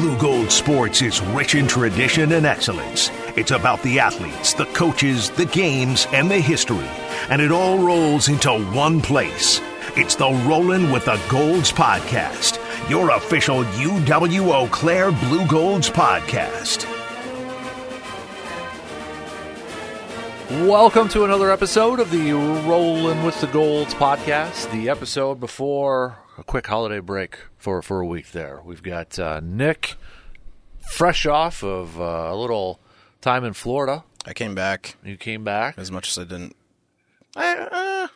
Blugold Sports is rich in tradition and excellence. It's about the athletes, the coaches, the games, and the history. And it all rolls into one place. It's the Rollin' with the Golds podcast, your official UW Eau Claire Blugolds podcast. Welcome to another episode of the Rollin' with the Golds podcast, the episode before a quick holiday break for, for a week there. We've got uh, Nick fresh off of uh, a little time in Florida. I came back You came back. as much as I didn't. I uh,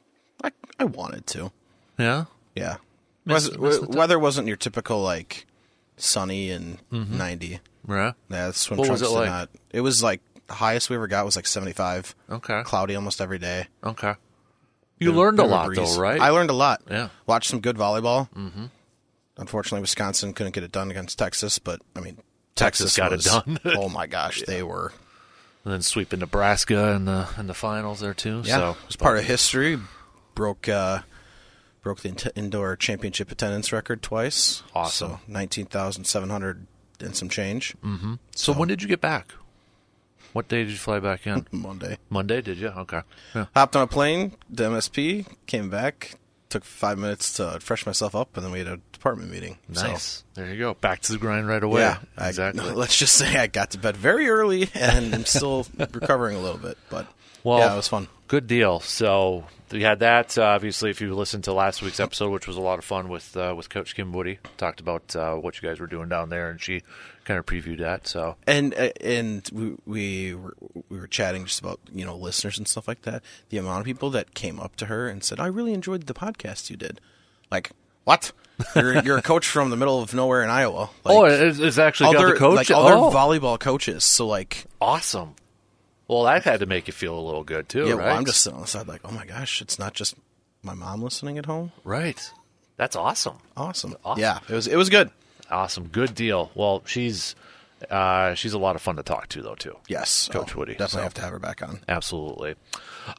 I I wanted to. Yeah? Yeah. Miss- Weather- miss weather wasn't your typical like sunny and Mm-hmm. ninety. Yeah? Yeah, the swim What was it like? not. It was like highest we ever got was like seventy five. Okay. Cloudy almost every day. Okay. You Bit of- learned a bit of lot, breeze. though, right? I learned a lot. Yeah. Watched some good volleyball. Mm-hmm. Unfortunately, Wisconsin couldn't get it done against Texas, but I mean, Texas got it done. oh my gosh, they were. and then sweeping Nebraska in the in the finals there too. Yeah, so it was part of history. Broke uh, broke the int- indoor championship attendance record twice. Awesome. So nineteen thousand seven hundred and some change. Mm-hmm. So when did you get back? What day did you fly back in? Monday. Monday, did you? Okay. Yeah. Hopped on a plane to MSP. Came back. Took five minutes to fresh myself up, and then we had a department meeting. So, Nice. There you go. Back to the grind right away. yeah, I- exactly. let's just say I got to bed very early, and I'm still recovering a little bit. But Well, yeah, it was fun. Good deal. So we had that. Uh, obviously, if you listened to last week's episode, which was a lot of fun with uh, with Coach Kim Woody, talked about uh, what you guys were doing down there, and she kind of previewed that. So and uh, and we we were, we were chatting just about you know listeners and stuff like that. The amount of people that came up to her and said, "I really enjoyed the podcast you did." Like what? You're you're a coach from the middle of nowhere in Iowa. Like, oh, it's, it's actually got other the coach. like other oh, volleyball coaches. So like, awesome. Well, that had to make you feel a little good too, yeah, right? well, I'm just sitting on the side like, oh my gosh, it's not just my mom listening at home. right. That's awesome. Awesome. Awesome. Yeah, it was it was good. Awesome. Good deal. Well, she's uh, she's a lot of fun to talk to, though, too. Yes, Coach Oh, Woody, Definitely so. have to have her back on. Absolutely.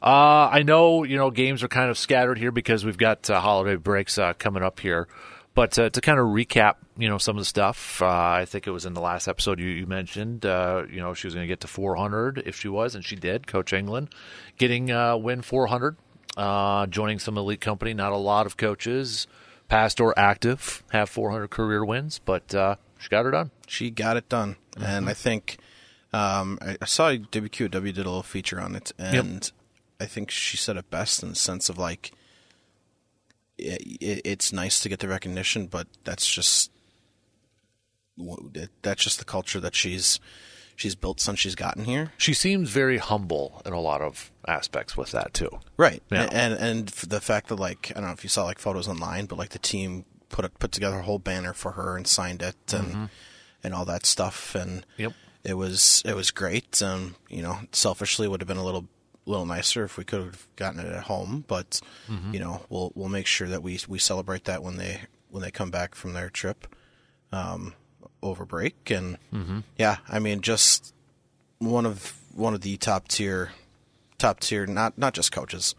Uh, I know you know games are kind of scattered here because we've got uh, holiday breaks uh, coming up here. But uh, to kind of recap, you know, some of the stuff. Uh, I think it was in the last episode you, you mentioned. Uh, you know, she was going to get to 400 if she was, and she did. Coach England getting uh, win 400, uh, joining some elite company. Not a lot of coaches, past or active, have 400 career wins, but uh, she got her done. she got it done. Mm-hmm. And I think um, I, I saw WQW did a little feature on it, and I think she said it best in the sense of like, it, it, it's nice to get the recognition, but that's just that's just the culture that she's she's built since she's gotten here. She seems very humble in a lot of aspects with that too. Right. Yeah. And and the fact that like I don't know if you saw like photos online, but like the team put a, put together a whole banner for her and signed it and and all that stuff and Mm-hmm. Yep. it was it was great. Um, you know, selfishly would have been a little little nicer if we could have gotten it at home, but Mm-hmm. you know, we'll we'll make sure that we we celebrate that when they when they come back from their trip um over break and Mm-hmm. yeah, I mean just one of one of the top tier top tier not not just coaches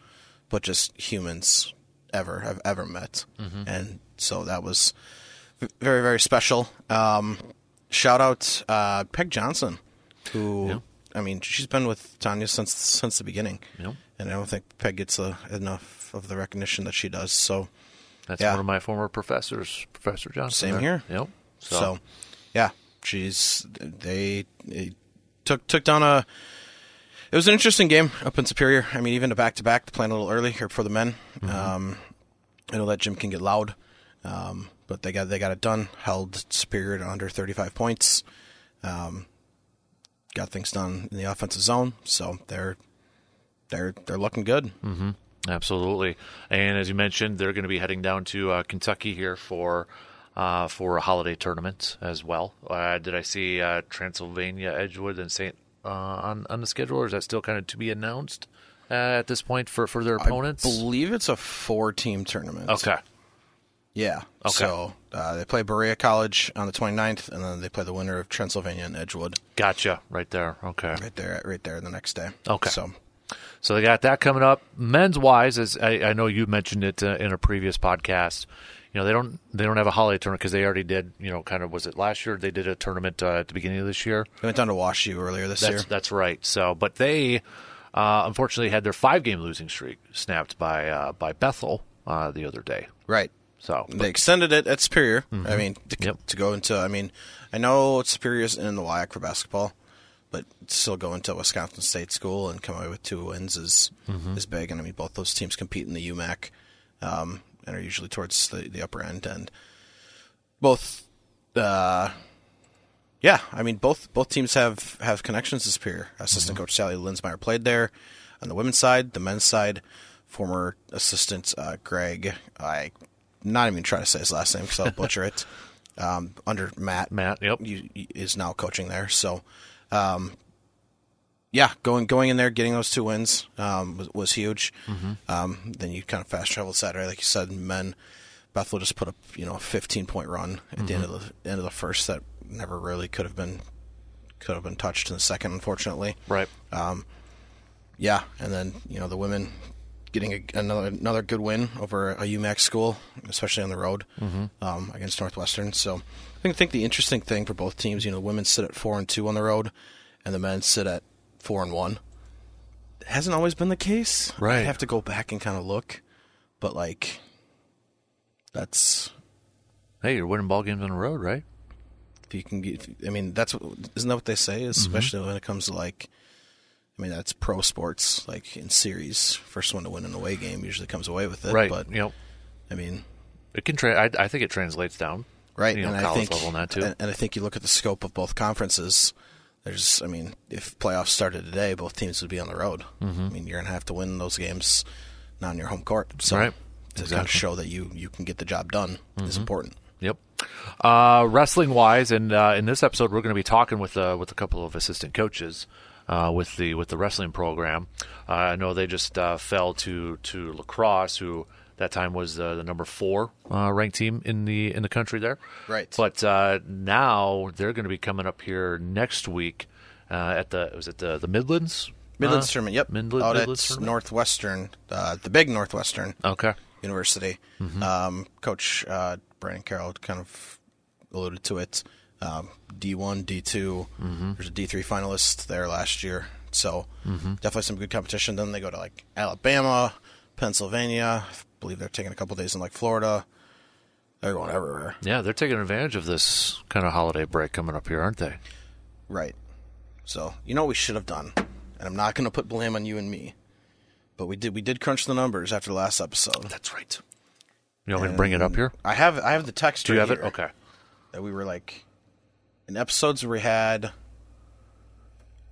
but just humans ever I've ever met Mm-hmm. and so that was very very special um shout out uh peg johnson who i mean she's been with tanya since since the beginning Yep. and i don't think peg gets uh enough of the recognition that she does so That's Yeah. one of my former professors, Professor Johnson. Same there. here. Yep. So, yeah, she's they, they took took down a. It was an interesting game up in Superior. I mean, even a back to back, to playing a little early here for the men. Um, I know that gym can get loud, um, but they got they got it done. Held Superior to under thirty five points. Um, got things done in the offensive zone, so they're they're they're looking good. Absolutely. And as you mentioned, they're going to be heading down to uh, Kentucky here for uh, for a holiday tournament as well. Uh, did I see uh, Transylvania, Edgewood, and Saint uh, on on the schedule, or is that still kind of to be announced uh, at this point for for their opponents? I believe it's a four team tournament. okay. Yeah. Okay. So uh, they play Berea College on the 29th, and then they play the winner of Transylvania and Edgewood Gotcha. Right there. Okay. right there, right there the next day. Okay. So So they got that coming up. Men's wise, as I, I know you mentioned it uh, in a previous podcast, you know they don't they don't have a holiday tournament because they already did you know kind of was it last year they did a tournament uh, at the beginning of this year. They went down to Wash U earlier this That's year. that's right. So, but they uh, unfortunately had their five game losing streak snapped by uh, by Bethel uh, the other day. Right. So They extended it at Superior. I mean, to, Yep. to go into, I mean, I know Superior's in the WIAC for basketball, but still go into Wisconsin State School and come away with two wins is is big. And I mean, both those teams compete in the UMAC um, and are usually towards the, the upper end. And both, uh, yeah, I mean, both both teams have have connections to Superior. Assistant coach Sally Linsmeyer played there on the women's side, the men's side. Former assistant uh, Greg, I not even try to say his last name because I'll butcher it. Um, under Matt, Matt, yep. you, you- is now coaching there. So, um, yeah, going going in there, getting those two wins um, was, was huge. Um, then you kind of fast traveled Saturday, like you said. Men, Bethel just put up you know a 15 point run at the end of the end of the first that never really could have been could have been touched in the second, unfortunately. right. Yeah, and then you know the women getting a, another another good win over a UMac school, especially on the road um, against Northwestern. So I think think the interesting thing for both teams, you know, the women sit at four and two on the road, and the men sit at four and one. It hasn't always been the case. Right. I have to go back and kind of look, but like that's Hey, you're winning ball games on the road, right? if you can get. I mean, that's what isn't that what they say? Especially when it comes to like. I mean, that's pro sports, like in series. First one to win an away game usually comes away with it. right. But, you know, I mean, it can. Tra- I, I think it translates down. right. You know, and I think, level that too. And, and I think you look at the scope of both conferences. There's, I mean, if playoffs started today, both teams would be on the road. Mm-hmm. I mean, you're going to have to win those games not on your home court. So Right. to kind Exactly. Mm-hmm. of show that you, you can get the job done is important. Yep. Uh, wrestling wise, and uh, in this episode, we're going to be talking with uh, with a couple of assistant coaches uh, with the with the wrestling program. Uh, I know they just uh, fell to to La Crosse, who that time was uh, the number four uh, ranked team in the in the country there. Right. But uh, now they're going to be coming up here next week uh, at the was it the the Midlands Midlands tournament, yep. Midland, Out Midlands at? Northwestern, uh, the big Northwestern. Okay. University. Um, Coach uh, Brandon Carroll kind of alluded to it. Um, D1, D2. There's a D3 finalist there last year. So definitely some good competition. Then they go to like Alabama, Pennsylvania. I believe they're taking a couple days in like Florida. They're going everywhere. Yeah, they're taking advantage of this kind of holiday break coming up here, aren't they? Right. So you know what we should have done, and I'm not going to put blame on you and me, but we did we did crunch the numbers after the last episode. That's right. You want me to bring it up here? I have I have the text. Do you have it? Okay. that we were like in episodes where we had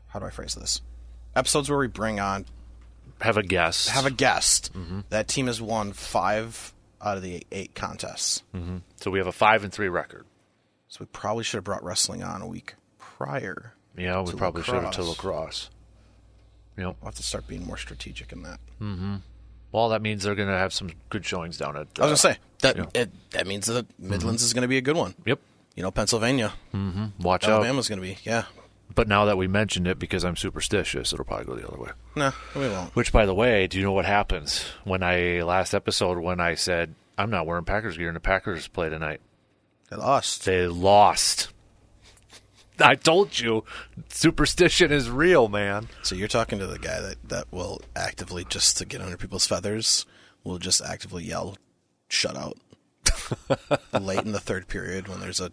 how do I phrase this? Episodes where we bring on Have a guest. have a guest. Mm-hmm. That team has won five out of the eight contests. Mm-hmm. so we have a five and three record. So we probably should have brought wrestling on a week prior. Yeah, we To probably should have to La Crosse. lacrosse. Yep. We'll have to start being more strategic in that. Mm-hmm. Well, that means they're going to have some good showings down at. I was gonna uh, say that yeah. it, that means that mm-hmm. Midlands is going to be a good one. Yep. You know, Pennsylvania, mm-hmm. Watch out. Alabama's going to be yeah. But now that we mentioned it, because I'm superstitious, it'll probably go the other way. No, we won't. Which, by the way, do you know what happens when I last episode when I said I'm not wearing Packers gear and the Packers play tonight? They lost. They lost. I told you, superstition is real, man. So you're talking to the guy that, that will actively, just to get under people's feathers, will just actively yell, "Shut out!" late in the third period when there's a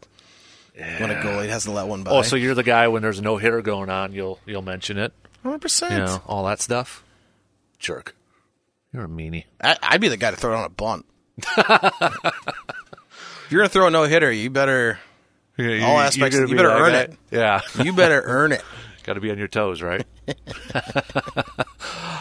when a goalie hasn't let one by. Oh, so you're the guy when there's a no hitter going on, you'll you'll mention it. hundred percent. You know, all that stuff. Jerk. You're a meanie. I'd be the guy to throw it on a bunt. if you're gonna throw a no hitter, you better All aspects- you be better earn guy. it. Yeah. you better earn it. Got to be on your toes, right?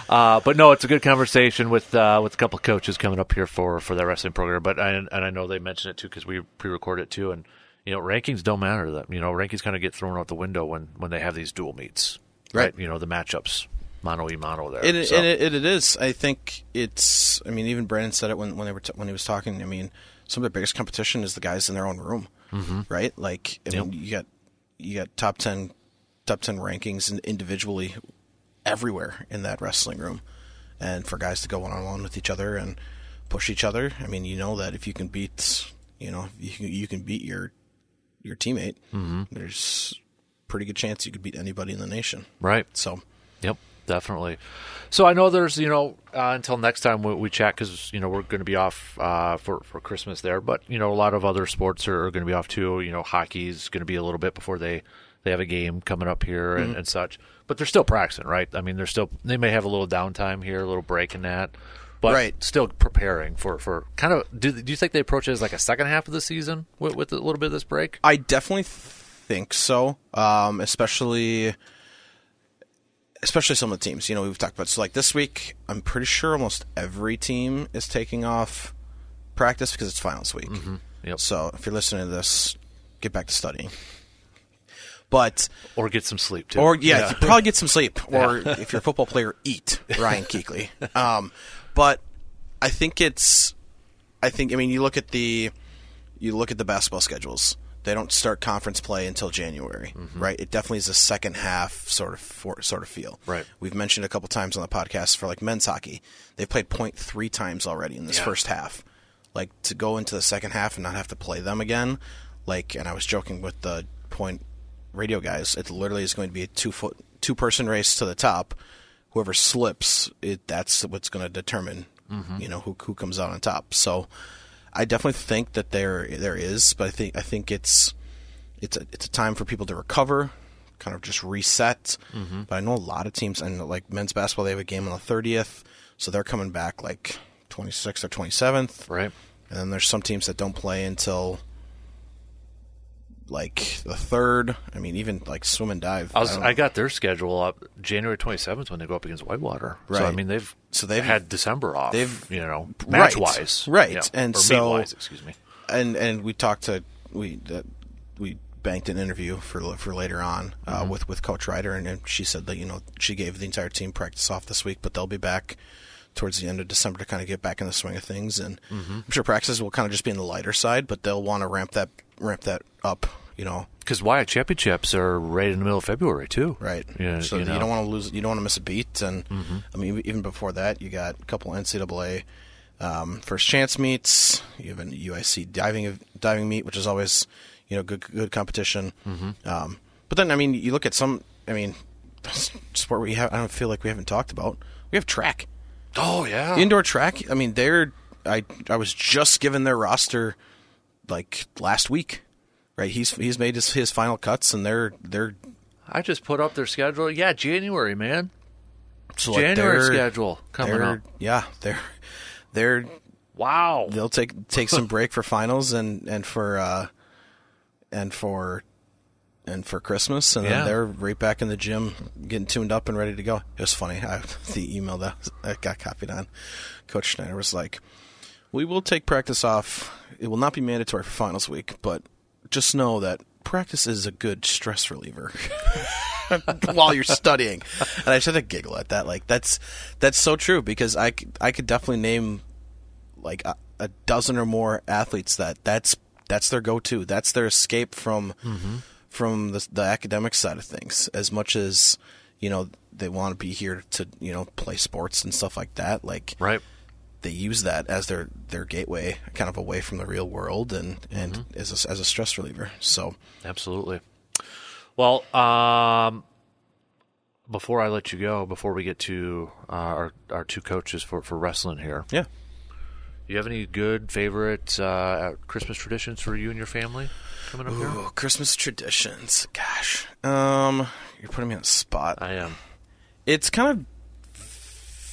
uh, but no, it's a good conversation with uh, with a couple of coaches coming up here for for that wrestling program. But I, and I know they mentioned it too because we pre-record it too, and you know rankings don't matter. to them. you know rankings kind of get thrown out the window when when they have these dual meets, Right. You know the matchups, mono e mono there. It, So- and it, it, it is. I think it's. I mean, even Brandon said it when when they were t- when he was talking. I mean, some of the biggest competition is the guys in their own room, mm-hmm. right? Like, I mean, you got you got top ten top ten rankings in- individually everywhere in that wrestling room, and for guys to go one on one with each other and push each other. I mean, you know that if you can beat, you know, you can, you can beat your your teammate. Mm-hmm. There's pretty good chance you could beat anybody in the nation. Right. So, Yep, definitely. So I know there's, you know, uh, until next time we, we chat because you know we're going to be off uh, for for Christmas there, but you know a lot of other sports are, are going to be off too. You know, hockey's going to be a little bit before they they have a game coming up here and, and such, but they're still practicing, right? I mean, they're still they may have a little downtime here, a little break in that. But Right. still preparing for, for kind of. Do, do you think they approach it as like a second half of the season with, with a little bit of this break? I definitely think so. Um, especially, especially some of the teams. You know, we've talked about. So, like this week, I'm pretty sure almost every team is taking off practice because it's finals week. Yep. So, if you're listening to this, get back to studying. But Or get some sleep too. or yeah, you probably get some sleep. Or if you're a football player, eat Ryan Keekley. Um, but I think it's, I think I mean you look at the, you look at the basketball schedules. They don't start conference play until January, mm-hmm. right? It definitely is a second half sort of for, sort of feel. Right. We've mentioned a couple times on the podcast for like men's hockey, they've played point three times already in this Yeah. first half. Like to go into the second half and not have to play them again. Like, and I was joking with the point radio guys. It literally is going to be a two foot two person race to the top. Whoever slips, it that's what's going to determine mm-hmm. you know who who comes out on top. So I definitely think that there there is, but I think I think it's it's a it's a time for people to recover, kind of just reset. Mm-hmm. But I know a lot of teams, and like men's basketball, they have a game on the thirtieth, so they're coming back like twenty sixth or twenty seventh. right. And then there's some teams that don't play until like the third. I mean, even like swim and dive. I was don't I, got their schedule up January 27th when they go up against Whitewater. So I mean they've So they've- had December off. they've- you know Right. match wise, Right. And or so- wise, excuse me. and and we talked to we uh, we banked an interview for for later on uh, with with Coach Ryder, and, and she said that you know she gave the entire team practice off this week, but they'll be back towards the end of December to kind of get back in the swing of things. And I'm sure practices will kind of just be in the lighter side, but they'll want to ramp that ramp that up. You know, Because WIAC championships are right in the middle of February too. right? Yeah, so you you, know. Mm-hmm. don't want to lose. You don't want to miss a beat. And I mean, even before that, you got a couple NCAA um, first chance meets. You have an UIC diving diving meet, which is always you know good good competition. Mm-hmm. Um, but then I mean, you look at some. I mean, sport we have. I don't feel like we haven't talked about. We have track, Oh yeah. indoor track. I mean, they're. I I was just given their roster like last week. Right, he's he's made his, his final cuts, and they're they're I just put up their schedule. Yeah, January, man. so January they're- schedule coming up. Yeah, they're they're Wow. they'll take take some break for finals and and for uh and for and for Christmas, and Yeah. then they're right back in the gym, getting tuned up and ready to go. It was funny. I, the email that I got copied on, Coach Schneider was like, "We will take practice off. It will not be mandatory for finals week, but just know that practice is a good stress reliever." while you're studying. And I just had to giggle at that. Like that's that's so true because I could, I could definitely name like a, a dozen or more athletes that that's that's their go-to. That's their escape from mm-hmm. from the, the academic side of things. As much as you know they want to be here to you know play sports and stuff like that. Like Right. They use that as their their gateway, kind of away from the real world and and as a, as a stress reliever. So Absolutely. Well, um, before I let you go, before we get to uh, our our two coaches for, for wrestling here, yeah. you have any good favorite uh, Christmas traditions for you and your family coming up here? Ooh, Christmas traditions. Gosh, um, you're putting me on the spot. I am. it's kind of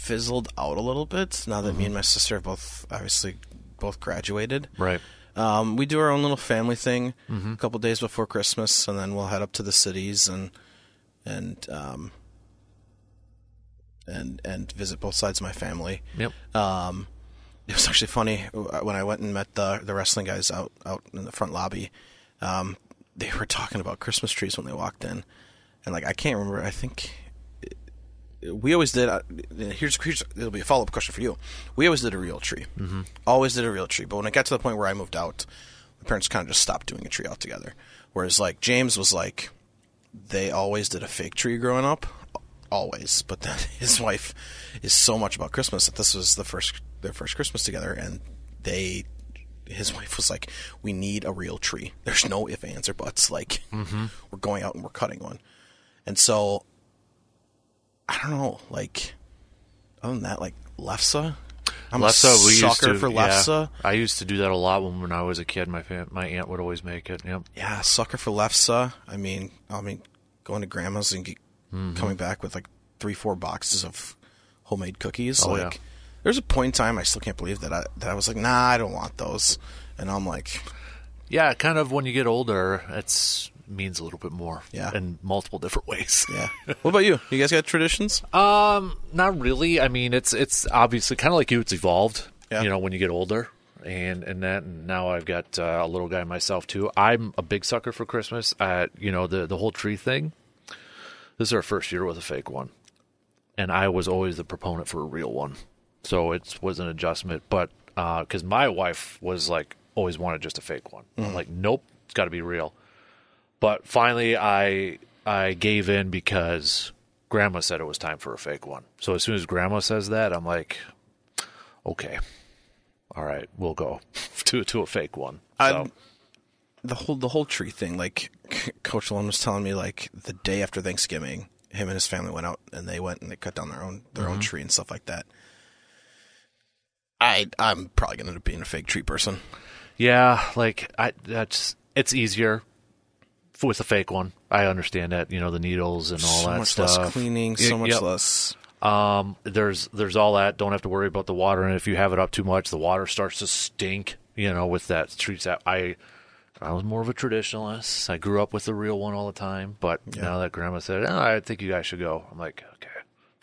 fizzled out a little bit now that me and my sister have both obviously both graduated. Right. Um, we do our own little family thing a couple days before Christmas, and then we'll head up to the cities and and um, and and visit both sides of my family. Yep. Um, it was actually funny when I went and met the the wrestling guys out out in the front lobby. Um, they were talking about Christmas trees when they walked in, and like I can't remember. I think we always did. Uh, here's here's it'll be a follow up question for you. We always did a real tree. Mm-hmm. Always did a real tree. But when it got to the point where I moved out, my parents kind of just stopped doing a tree altogether. Whereas like James was like, they always did a fake tree growing up. always, but then his wife is so much about Christmas that this was the first their first Christmas together, and they his wife was like, "We need a real tree. There's no if, ands, or buts. Like, we're going out and we're cutting one." And so, I don't know. Like, other than that, like Lefse, I'm a we used sucker to for yeah. Lefse. I used to do that a lot when, when I was a kid. My fam- my aunt would always make it. Yep. Yeah, sucker for Lefse. I mean, I mean, going to grandma's and get, Mm-hmm. coming back with like three, four boxes of homemade cookies. Oh, like, yeah. there's a point in time I still can't believe that I that I was like, nah, I don't want those, and I'm like, Yeah, kind of when you get older, it's means a little bit more. Yeah. In multiple different ways. yeah. what about you? You guys got traditions? Um, not really. I mean, it's it's obviously kind of like you. It's evolved. Yeah. You know, when you get older, and and that. And now I've got uh, a little guy myself too. I'm a big sucker for Christmas. Uh, you know, the the whole tree thing. This is our first year with a fake one, and I was always the proponent for a real one. So it was an adjustment, but because my wife was like always wanted just a fake one. I'm like, nope, it's got to be real. But finally, I I gave in because Grandma said it was time for a fake one. So as soon as Grandma says that, I'm like, okay, all right, we'll go to to a fake one. So The whole the whole tree thing. Like, Coach Lund was telling me, like the day after Thanksgiving, him and his family went out and they went and they cut down their own their Mm-hmm. own tree and stuff like that. I I'm probably gonna end up being a fake tree person. yeah, like I that's it's easier with a fake one. I understand that you know the needles and all so that much stuff. less cleaning, Y- so much yep. less. Um, there's there's all that. Don't have to worry about the water, and if you have it up too much, the water starts to stink. You know, with that treats that I. I was more of a traditionalist. I grew up with the real one all the time, but now that Grandma said, oh, "I think you guys should go," I'm like, "Okay."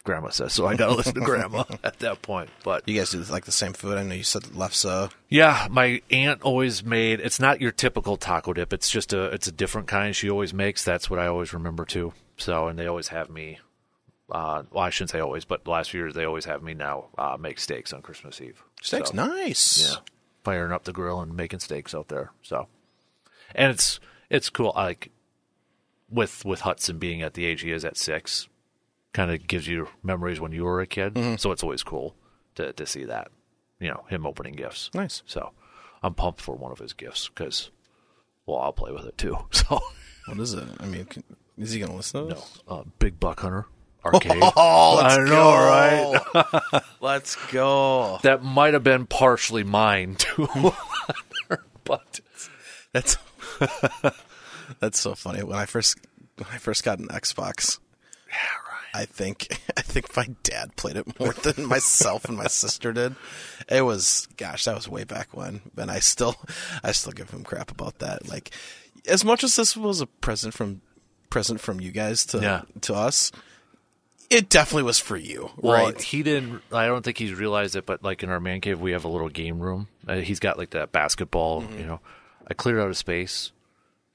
Grandma says, so I got to listen to Grandma at that point. But You guys do like the same food. I know you said lefse. yeah, my aunt always made. It's not your typical taco dip. It's just a. It's a different kind. She always makes. That's what I always remember too. So, and they always have me. Uh, well, I shouldn't say always, but the last few years they always have me now uh, make steaks on Christmas Eve. Steaks, So, nice. Yeah, firing up the grill and making steaks out there. So, and it's it's cool. I Like with with Hudson being at the age he is at six, kind of gives you memories when you were a kid. So it's always cool to to see that. You know, him opening gifts. Nice. So I'm pumped for one of his gifts because, well, I'll play with it too. So, What is it? I mean, can, is he gonna listen to no, uh, Big Buck Hunter arcade. Oh, let's I know, go. right? let's go. that might have been partially mine too, but That's that's so funny. When I first when I first got an Xbox, yeah. I think I think my dad played it more than myself and my sister did. It was gosh, that was way back when, and I still I still give him crap about that. Like as much as this was a present from present from you guys to Yeah. to us, it definitely was for you, Well, right? he didn't. I don't think he's realized it, but like in our man cave, we have a little game room. Uh, he's got like that basketball. Mm-hmm. You know, I cleared out a space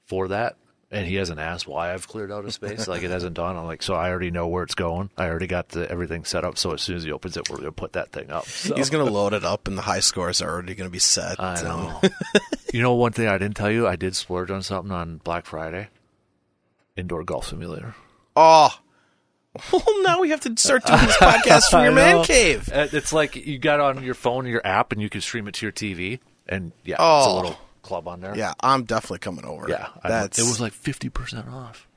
for that, and he hasn't asked why I've cleared out a space. like it hasn't dawned I'm like, so I already know where it's going. I already got the, everything set up. So as soon as he opens it, we're gonna put that thing up. So. He's gonna load it up, and the high scores are already gonna be set. I Um, know. you know, one thing I didn't tell you, I did splurge on something on Black Friday. Indoor golf simulator. Oh. Well, now we have to start doing this podcast from your man cave. Uh, It's like you got on your phone your app and you can stream it to your TV. And yeah, it's a Oh. little club on there. Yeah, I'm definitely coming over. Yeah. That's. it was like 50% off.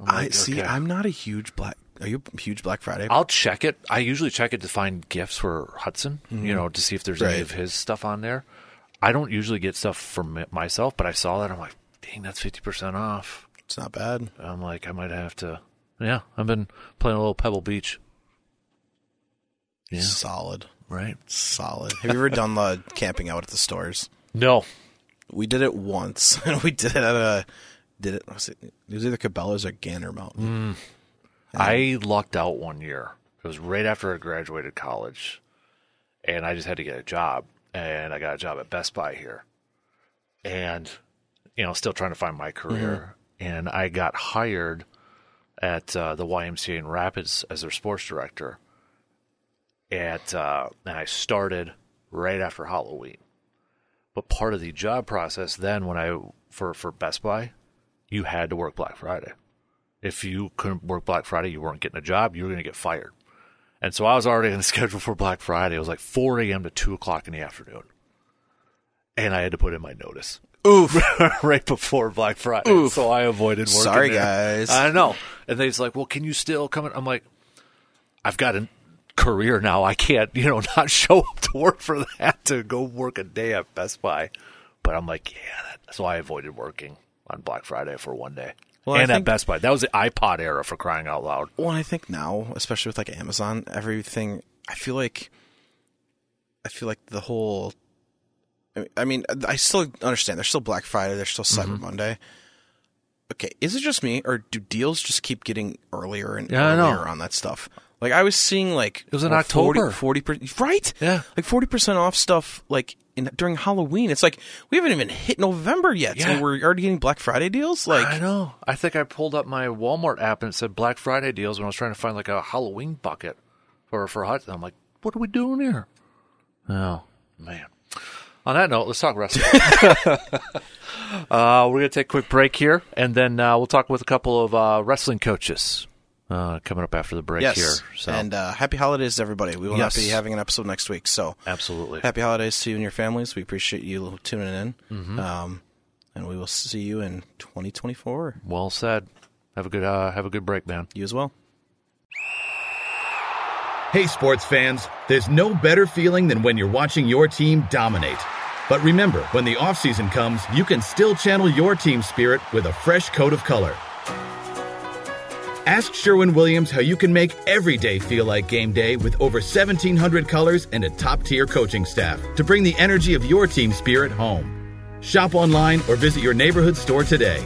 I'm I see. okay. I'm not a huge black. Are you a huge Black Friday? I'll check it. I usually check it to find gifts for Hudson, you know, to see if there's Mm-hmm. Right. any of his stuff on there. I don't usually get stuff from myself, but I saw that. I'm like, dang, that's 50% off. it's not bad. I'm like, I might have to. Yeah, I've been playing a little Pebble Beach. Yeah, Solid, right. solid. Have you ever done the camping out at the stores? No, We did it once, and we did it at a. Did it? Was it, it was either Cabela's or Gander Mountain. I lucked out one year. It was right after I graduated college, and I just had to get a job. And I got a job at Best Buy here, and you know, still trying to find my career. And I got hired at uh, the YMCA in Rapids as their sports director. At uh, and I started right after Halloween. But part of the job process then, when I for for Best Buy, you had to work Black Friday. If you couldn't work Black Friday, you weren't getting a job. You were going to get fired. And so I was already on the schedule for Black Friday. It was like 4 a.m. to 2 o'clock in the afternoon. And I had to put in my notice. Oof. right before Black Friday. Oof. So I avoided working Sorry, there. guys. I know. And they's like, well, can you still come in? I'm like, I've got a career now. I can't, you know, not show up to work for that to go work a day at Best Buy. But I'm like, yeah. That, so I avoided working on Black Friday for one day. Well, I and at think- Best Buy. That was the iPod era for crying out loud. Well, I think now, especially with like Amazon, everything. I feel like, I feel like the whole. I mean- I still understand. There's still Black Friday. There's still Cyber Mm-hmm. Monday. Okay, is it just me, or do deals just keep getting earlier and Yeah, I earlier on that stuff? Like I was seeing, like It was in October. 40 percent, right? Yeah. like forty percent off stuff. Like in, during Halloween, it's like we haven't even hit November yet, Yeah. and we're already getting Black Friday deals. Like I know. I think I pulled up my Walmart app and it said Black Friday deals when I was trying to find like a Halloween bucket for for Hut. I'm like, what are we doing here? Oh man. On that note, let's talk wrestling. uh, we're gonna take a quick break here, and then uh, we'll talk with a couple of uh, wrestling coaches uh, coming up after the break yes, here. So and uh, happy holidays to everybody. We will Yes. not be having an episode next week, so absolutely. happy holidays to you and your families. We appreciate you tuning in, Mm-hmm. um, and we will see you in 2024. Well said. Have a good uh, have a good break, man. You as well. Hey, sports fans, there's no better feeling than when you're watching your team dominate. But remember, when the offseason comes, you can still channel your team spirit with a fresh coat of color. Ask Sherwin Williams how you can make every day feel like game day with over 1,700 colors and a top tier coaching staff to bring the energy of your team spirit home. Shop online or visit your neighborhood store today.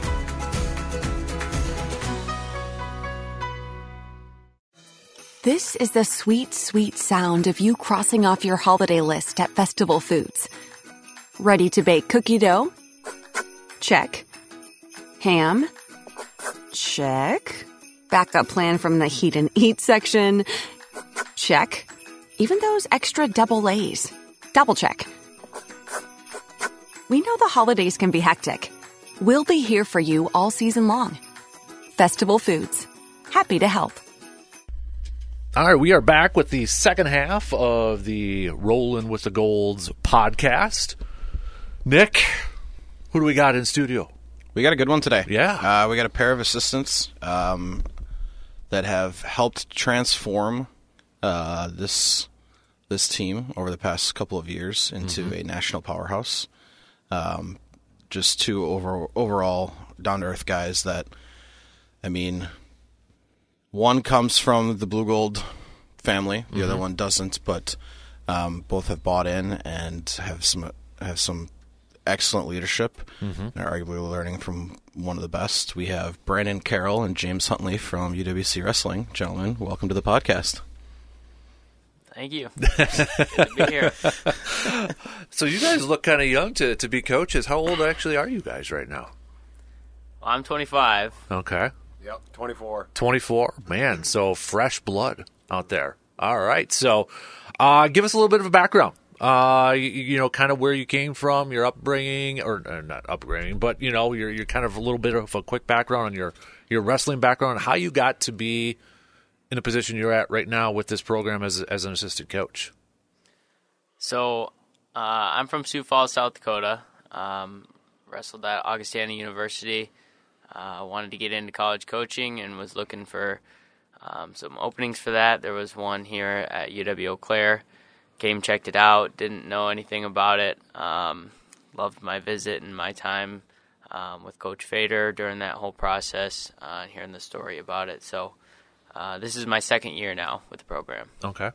This is the sweet, sweet sound of you crossing off your holiday list at Festival Foods. Ready to bake cookie dough? Check. Ham? Check. Backup plan from the heat and eat section? Check. Even those extra double A's? Double check. We know the holidays can be hectic. We'll be here for you all season long. Festival Foods. Happy to help. All right, we are back with the second half of the Rolling with the Golds podcast. Nick, who do we got in studio? We got a good one today. Yeah. Uh, we got a pair of assistants um, that have helped transform uh, this this team over the past couple of years into a national powerhouse. Um, just two over overall down to earth guys that, I mean, one comes from the Blugold family, the other one doesn't, but um, both have bought in and have some have some excellent leadership and are arguably learning from one of the best. We have Brandon Carroll and James Huntley from UWC Wrestling. Gentlemen, welcome to the podcast. Thank you. Good to be here. So you guys look kind of young to, to be coaches. How old actually are you guys right now? Well, I'm 25. Okay. Yep, 24. 24. Man, so fresh blood out there. All right. So uh, give us a little bit of a background. Uh, you, you know, kind of where you came from, your upbringing, or uh, not upbringing, but you know, you're, you're kind of a little bit of a quick background on your, your wrestling background, how you got to be in the position you're at right now with this program as, as an assistant coach. So uh, I'm from Sioux Falls, South Dakota. Um, wrestled at Augustana University. Uh, wanted to get into college coaching and was looking for um, some openings for that. There was one here at UW Eau Claire. Came, checked it out. Didn't know anything about it. Um, loved my visit and my time um, with Coach Fader during that whole process uh, and hearing the story about it. So uh, this is my second year now with the program. Okay.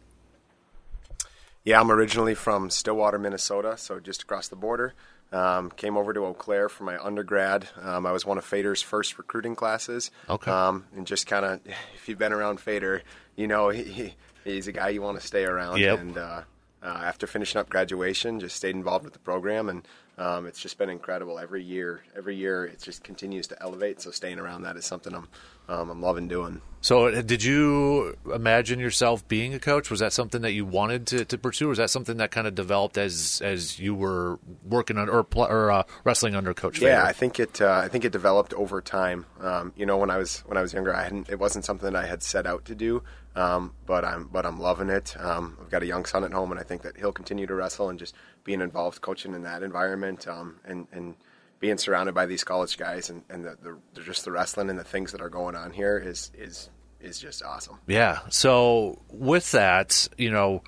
Yeah, I'm originally from Stillwater, Minnesota, so just across the border. Um, came over to Eau Claire for my undergrad. Um, I was one of Fader's first recruiting classes. Okay. Um, and just kind of, if you've been around Fader, you know he, he, he's a guy you want to stay around. Yep. And uh, uh, after finishing up graduation, just stayed involved with the program and Um, it's just been incredible every year. Every year, it just continues to elevate. So staying around that is something I'm um, I'm loving doing. So, uh, did you imagine yourself being a coach? Was that something that you wanted to, to pursue? Or was that something that kind of developed as as you were working on or, or uh, wrestling under Coach? Yeah? I think it. Uh, I think it developed over time. Um, you know, when I was when I was younger, I hadn't. It wasn't something that I had set out to do. Um, but I'm but I'm loving it. Um, I've got a young son at home, and I think that he'll continue to wrestle and just being involved, coaching in that environment, um, and and being surrounded by these college guys and and the, the just the wrestling and the things that are going on here is is is just awesome. Yeah. So with that, you know,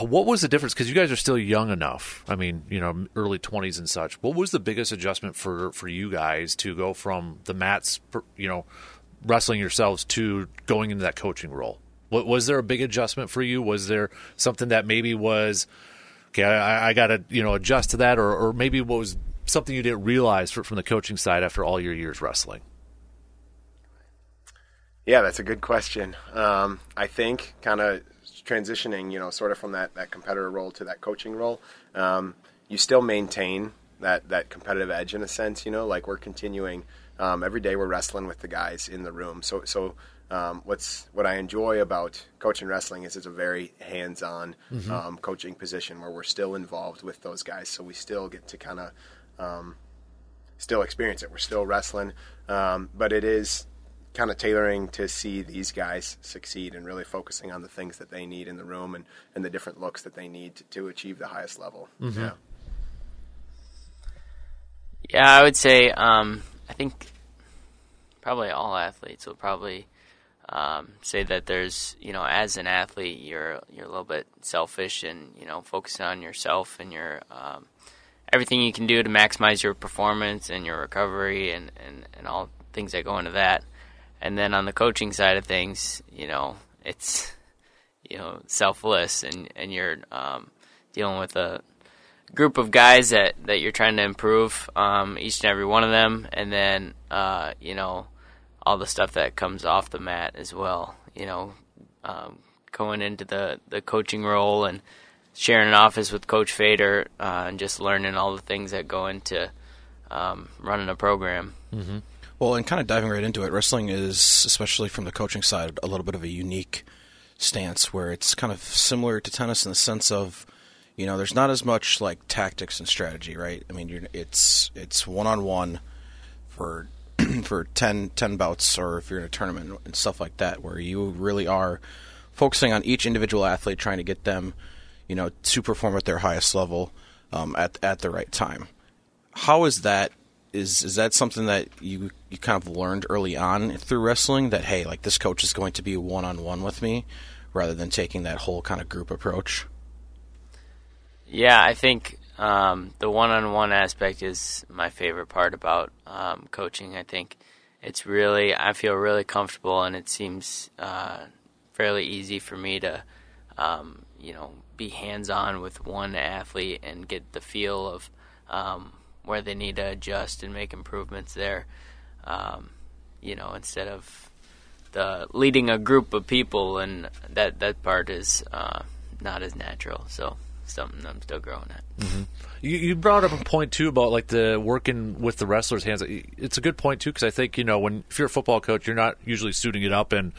what was the difference? Because you guys are still young enough. I mean, you know, early twenties and such. What was the biggest adjustment for for you guys to go from the mats, you know, wrestling yourselves to going into that coaching role? What, was there a big adjustment for you? Was there something that maybe was okay? I, I got to you know adjust to that, or, or maybe what was something you didn't realize for, from the coaching side after all your years wrestling? Yeah, that's a good question. Um, I think kind of transitioning, you know, sort of from that, that competitor role to that coaching role, um, you still maintain that, that competitive edge in a sense, you know, like we're continuing um, every day we're wrestling with the guys in the room. So, so um, what's what I enjoy about coaching wrestling is it's a very hands-on mm-hmm. um, coaching position where we're still involved with those guys. So we still get to kind of um, still experience it. We're still wrestling, um, but it is kind of tailoring to see these guys succeed and really focusing on the things that they need in the room and, and the different looks that they need to, to achieve the highest level. Mm-hmm. Yeah. Yeah, I would say um, I think probably all athletes will probably um, say that there's you know as an athlete you're you're a little bit selfish and you know focusing on yourself and your um, everything you can do to maximize your performance and your recovery and, and, and all things that go into that. And then on the coaching side of things, you know, it's you know selfless and and you're um, dealing with a group of guys that that you're trying to improve um, each and every one of them, and then uh, you know all the stuff that comes off the mat as well. You know, um, going into the the coaching role and sharing an office with Coach Fader uh, and just learning all the things that go into um, running a program. Mm-hmm. Well, and kind of diving right into it, wrestling is, especially from the coaching side, a little bit of a unique stance where it's kind of similar to tennis in the sense of, you know, there's not as much like tactics and strategy, right? I mean, it's it's one on one for for 10, 10 bouts, or if you're in a tournament and stuff like that, where you really are focusing on each individual athlete, trying to get them, you know, to perform at their highest level um, at at the right time. How is that is is that something that you you kind of learned early on through wrestling that hey like this coach is going to be one on one with me rather than taking that whole kind of group approach yeah i think um, the one on one aspect is my favorite part about um, coaching i think it's really i feel really comfortable and it seems uh, fairly easy for me to um, you know be hands on with one athlete and get the feel of um, where they need to adjust and make improvements there. Um, you know, instead of the leading a group of people, and that that part is uh, not as natural. So something I'm still growing at. Mm-hmm. You, you brought up a point too about like the working with the wrestlers' hands. It's a good point too because I think you know when if you're a football coach, you're not usually suiting it up and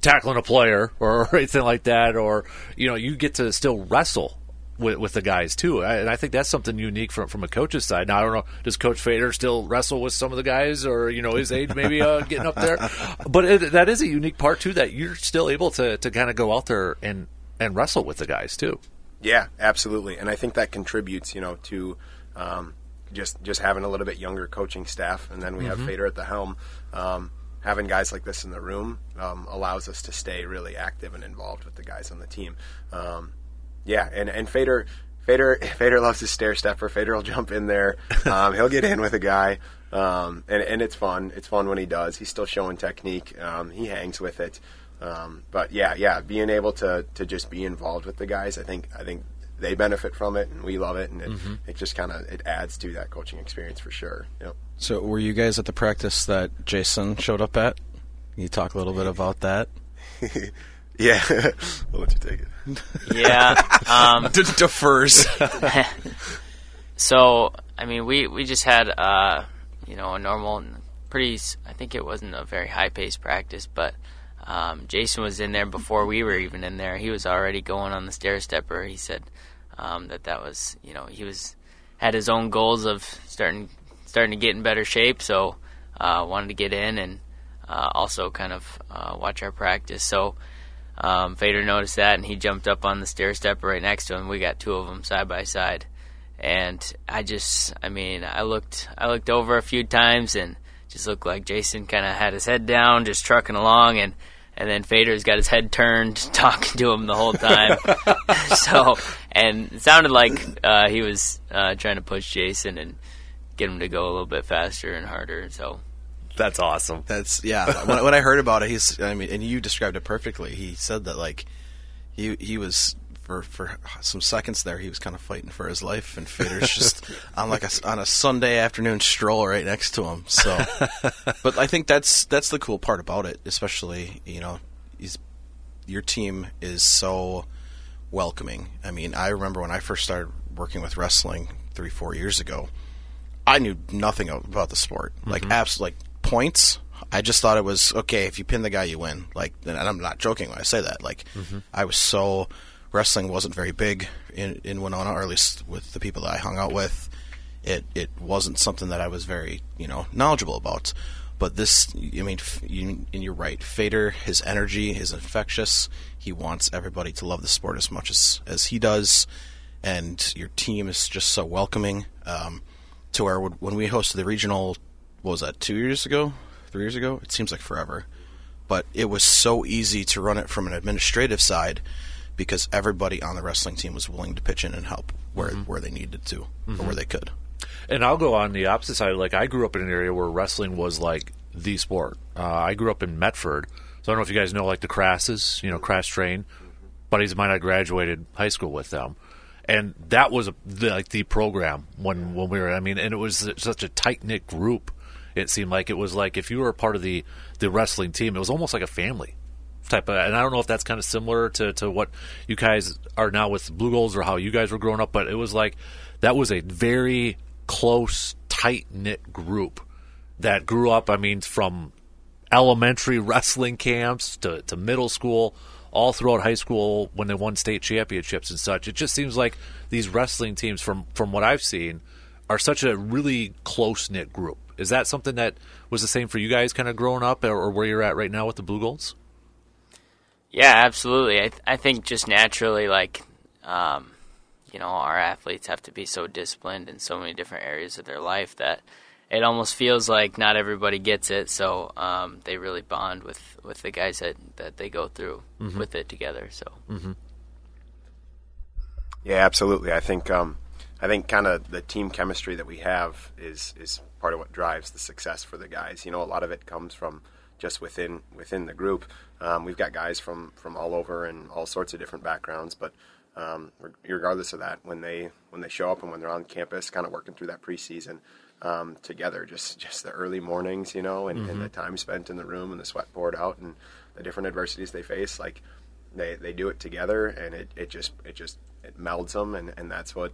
tackling a player or anything like that, or you know you get to still wrestle with, with the guys too. and I think that's something unique from from a coach's side. Now I don't know, does Coach Fader still wrestle with some of the guys, or you know his age maybe uh, getting up there? But it, that is a unique part too that you're still able to to kind of go out there and and wrestle with the guys too. Yeah, absolutely, and I think that contributes, you know, to. Um, just just having a little bit younger coaching staff, and then we mm-hmm. have Fader at the helm. Um, having guys like this in the room um, allows us to stay really active and involved with the guys on the team. Um, yeah, and and Fader. Fader, Fader loves his stair stepper. Fader will jump in there. Um, he'll get in with a guy, um, and and it's fun. It's fun when he does. He's still showing technique. Um, he hangs with it. Um, but yeah, yeah, being able to to just be involved with the guys, I think I think they benefit from it, and we love it, and it, mm-hmm. it just kind of it adds to that coaching experience for sure. Yep. So, were you guys at the practice that Jason showed up at? Can you talk a little bit about that? Yeah, I'll let you take it. Yeah, um, defers. so I mean, we we just had uh, you know a normal, pretty. I think it wasn't a very high paced practice, but um, Jason was in there before we were even in there. He was already going on the stair stepper. He said um, that that was you know he was had his own goals of starting starting to get in better shape, so uh, wanted to get in and uh, also kind of uh, watch our practice. So. Um, Fader noticed that and he jumped up on the stair stepper right next to him. We got two of them side by side and I just, I mean, I looked, I looked over a few times and just looked like Jason kind of had his head down, just trucking along, and and then Fader's got his head turned, talking to him the whole time. so, and it sounded like uh, he was uh, trying to push Jason and get him to go a little bit faster and harder. So. That's awesome. That's yeah. when, when I heard about it, he's. I mean, and you described it perfectly. He said that like he he was for for some seconds there, he was kind of fighting for his life, and Fader's just on like a on a Sunday afternoon stroll right next to him. So, but I think that's that's the cool part about it, especially you know, he's your team is so welcoming. I mean, I remember when I first started working with wrestling three four years ago, I knew nothing about the sport, like mm-hmm. apps like points. I just thought it was okay if you pin the guy, you win. Like, and I'm not joking when I say that. Like, mm-hmm. I was so wrestling wasn't very big in, in Winona, or at least with the people that I hung out with. It it wasn't something that I was very you know knowledgeable about. But this, I mean, you, and you're right. Fader, his energy is infectious. He wants everybody to love the sport as much as as he does, and your team is just so welcoming. Um, to where when we hosted the regional, what was that two years ago, three years ago? It seems like forever, but it was so easy to run it from an administrative side because everybody on the wrestling team was willing to pitch in and help where mm-hmm. where they needed to mm-hmm. or where they could. And I'll go on the opposite side. Like I grew up in an area where wrestling was like the sport. Uh, I grew up in Medford, so I don't know if you guys know like the Crasses, you know, Crass Train. Buddies of mine, I graduated high school with them, and that was a, the, like the program when when we were. I mean, and it was such a tight knit group. It seemed like it was like if you were a part of the the wrestling team, it was almost like a family type of and I don't know if that's kind of similar to, to what you guys are now with the Blugolds or how you guys were growing up, but it was like that was a very close, tight knit group that grew up, I mean, from elementary wrestling camps to, to middle school, all throughout high school when they won state championships and such. It just seems like these wrestling teams from from what I've seen are such a really close knit group. Is that something that was the same for you guys kind of growing up or, or where you're at right now with the Blugolds? Yeah, absolutely. I th- I think just naturally, like, um, you know, our athletes have to be so disciplined in so many different areas of their life that it almost feels like not everybody gets it. So um, they really bond with, with the guys that, that they go through mm-hmm. with it together. So. Mm-hmm. Yeah, absolutely. I think um, I think kind of the team chemistry that we have is is part of what drives the success for the guys. You know, a lot of it comes from just within within the group. Um, we've got guys from from all over and all sorts of different backgrounds, but um, regardless of that, when they when they show up and when they're on campus, kind of working through that preseason um, together, just just the early mornings, you know, and, mm-hmm. and, the time spent in the room and the sweat poured out and the different adversities they face, like they they do it together, and it, it just it just it melds them, and, and that's what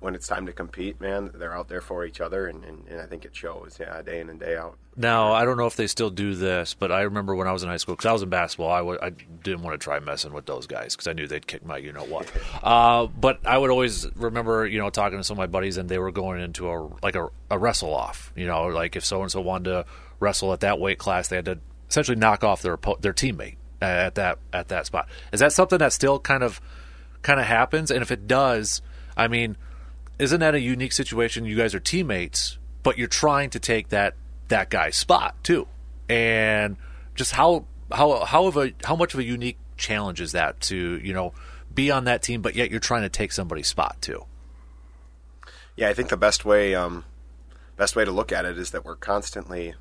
when it's time to compete, man, they're out there for each other, and, and, and, I think it shows, yeah, day in and day out. Now, I don't know if they still do this, but I remember when I was in high school, because I was in basketball, I w- I didn't want to try messing with those guys because I knew they'd kick my you know what. uh, but I would always remember, you know, talking to some of my buddies, and they were going into a like a, a wrestle off, you know, like if so and so wanted to wrestle at that weight class, they had to essentially knock off their their teammate at that at that spot. Is that something that still kind of kind of happens? And if it does, I mean isn't that a unique situation? You guys are teammates, but you're trying to take that that guy's spot too, and just how how how of a how much of a unique challenge is that to you know be on that team, but yet you're trying to take somebody's spot too. Yeah, I think the best way um, best way to look at it is that we're constantly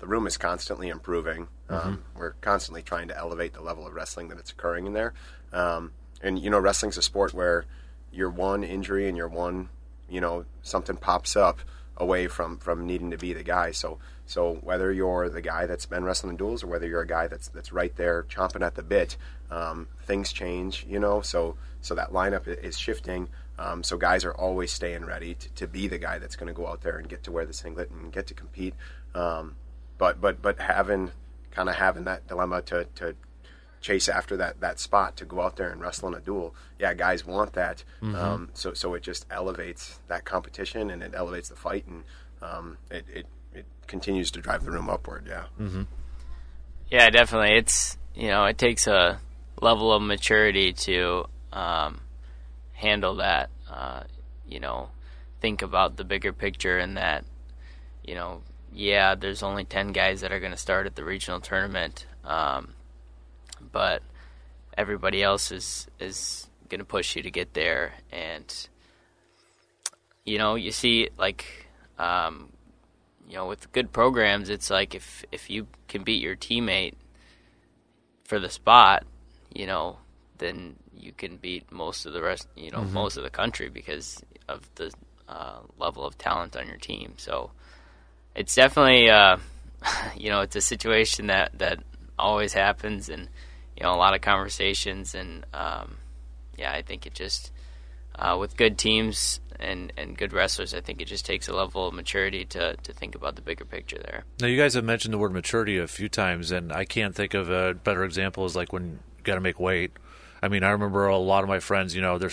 the room is constantly improving. Mm-hmm. Um, we're constantly trying to elevate the level of wrestling that it's occurring in there. Um, and you know, wrestling's a sport where your one injury and your one you know something pops up away from from needing to be the guy. So so whether you're the guy that's been wrestling duels or whether you're a guy that's that's right there chomping at the bit, um, things change. You know, so so that lineup is shifting. Um, so guys are always staying ready to, to be the guy that's going to go out there and get to wear the singlet and get to compete. Um, but but but having kind of having that dilemma to, to chase after that that spot to go out there and wrestle in a duel. Yeah, guys want that. Mm-hmm. Um, so so it just elevates that competition and it elevates the fight and um, it, it it continues to drive the room upward. Yeah. Mm-hmm. Yeah, definitely. It's you know it takes a level of maturity to um, handle that. Uh, you know, think about the bigger picture and that you know yeah, there's only ten guys that are going to start at the regional tournament, um, but everybody else is is going to push you to get there, and you know you see like um, you know with good programs, it's like if if you can beat your teammate for the spot, you know, then you can beat most of the rest, you know, Mhm. most of the country because of the uh, level of talent on your team. So it's definitely, uh, you know, it's a situation that that always happens, and you know, a lot of conversations, and um, yeah, I think it just uh, with good teams and and good wrestlers, I think it just takes a level of maturity to to think about the bigger picture there. Now, you guys have mentioned the word maturity a few times, and I can't think of a better example as like when you got to make weight. I mean, I remember a lot of my friends, you know, they're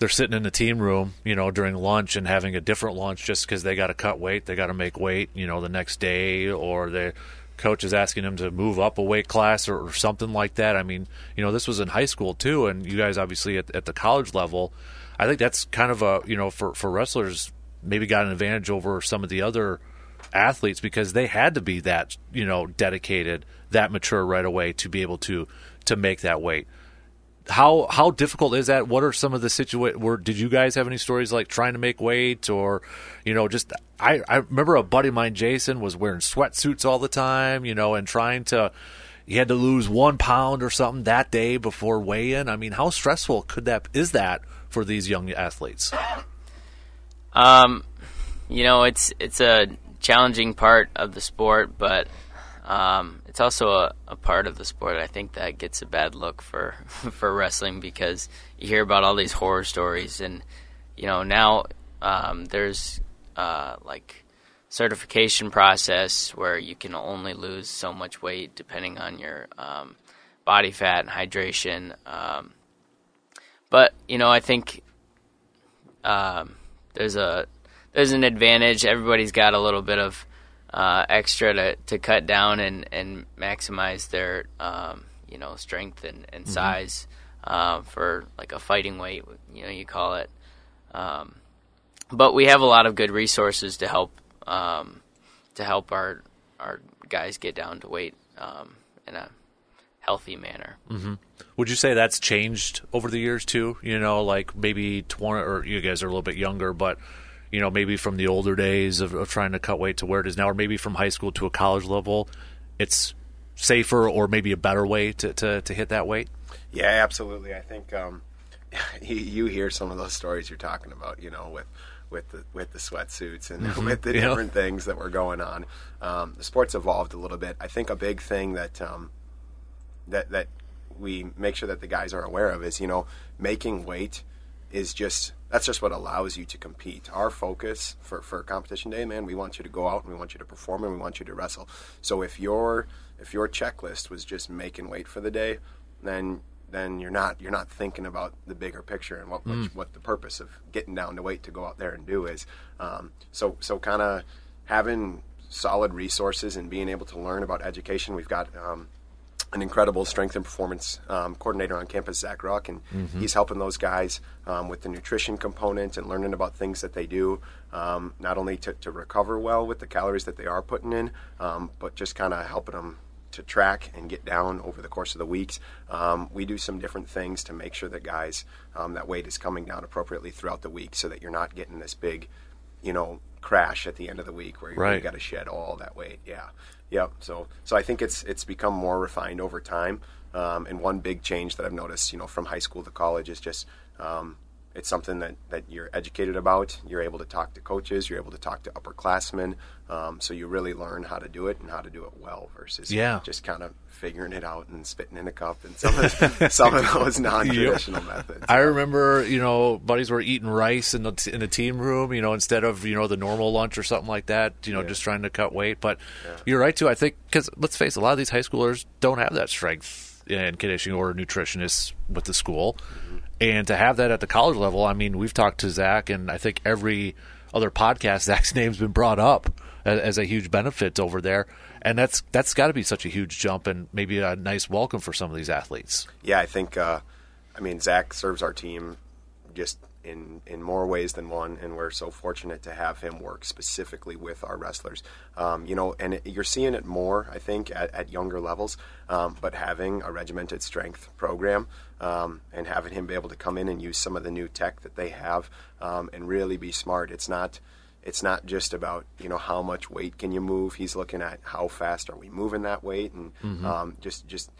they're sitting in the team room, you know, during lunch and having a different lunch just because they got to cut weight, they got to make weight, you know, the next day, or the coach is asking him to move up a weight class or, or something like that. I mean, you know, this was in high school too, and you guys obviously at, at the college level. I think that's kind of a you know for for wrestlers maybe got an advantage over some of the other athletes because they had to be that you know dedicated, that mature right away to be able to to make that weight. How how difficult is that? What are some of the situa Where did you guys have any stories like trying to make weight or, you know, just I I remember a buddy of mine, Jason, was wearing sweatsuits all the time, you know, and trying to. He had to lose one pound or something that day before weigh-in. I mean, how stressful could that is that for these young athletes? Um, you know, it's it's a challenging part of the sport, but um, it's also a, a part of the sport I think that gets a bad look for for wrestling because you hear about all these horror stories, and you know now um, there's uh, like certification process where you can only lose so much weight depending on your um, body fat and hydration. Um, but you know, I think um, there's a there's an advantage. Everybody's got a little bit of uh, extra to, to cut down and, and maximize their um, you know strength and, and Mhm. size uh, for like a fighting weight, you know you call it. Um, but we have a lot of good resources to help um, to help our our guys get down to weight um, in a healthy manner. hmm Would you say that's changed over the years too? You know, like maybe twenty, or you guys are a little bit younger, but you know, maybe from the older days of, of trying to cut weight to where it is now, or maybe from high school to a college level, it's safer or maybe a better way to to, to hit that weight. Yeah, absolutely. I think um, you, you hear some of those stories you're talking about. You know, with with the with the sweatsuits and Mhm. with the Yeah. different things that were going on. Um, the sport's evolved a little bit. I think a big thing that um, that that we make sure that the guys are aware of is you know making weight is just that's just what allows you to compete. Our focus for, for competition day, man, we want you to go out and we want you to perform and we want you to wrestle. So if your if your checklist was just making weight for the day, then then you're not you're not thinking about the bigger picture and what Mm. what, what the purpose of getting down to weight to go out there and do is. Um, so so kind of having solid resources and being able to learn about education. We've got um, an incredible strength and performance um, coordinator on campus, Zach Ruck, and Mhm. he's helping those guys um, with the nutrition component and learning about things that they do, um, not only to, to recover well with the calories that they are putting in, um, but just kind of helping them to track and get down over the course of the weeks. Um, we do some different things to make sure that guys um, that weight is coming down appropriately throughout the week, so that you're not getting this big, you know, crash at the end of the week where you Right. got to shed all that weight. Yeah, yep. So so I think it's it's become more refined over time. Um, and one big change that I've noticed, you know, from high school to college is just um, it's something that, that you're educated about. You're able to talk to coaches. You're able to talk to upperclassmen. Um, so you really learn how to do it and how to do it well versus Yeah. just kind of figuring it out and spitting in a cup and some of, some of those non-traditional methods. I remember, you know, buddies were eating rice in the in the team room, you know, instead of you know the normal lunch or something like that, you know, just trying to cut weight. But you're right too. I think because let's face it, a lot of these high schoolers don't have that strength and conditioning or nutritionists with the school, and to have that at the college level, I mean, we've talked to Zach, and I think every other podcast Zach's name's been brought up as, as a huge benefit over there, and that's that's got to be such a huge jump and maybe a nice welcome for some of these athletes. yeah, I think, uh, I mean, Zach serves our team just in in more ways than one, and we're so fortunate to have him work specifically with our wrestlers. Um, you know, and it, you're seeing it more, I think, at, at younger levels. Um, but having a regimented strength program um, and having him be able to come in and use some of the new tech that they have um, and really be smart. It's not it's not just about you know how much weight can you move. He's looking at how fast are we moving that weight, and um, just just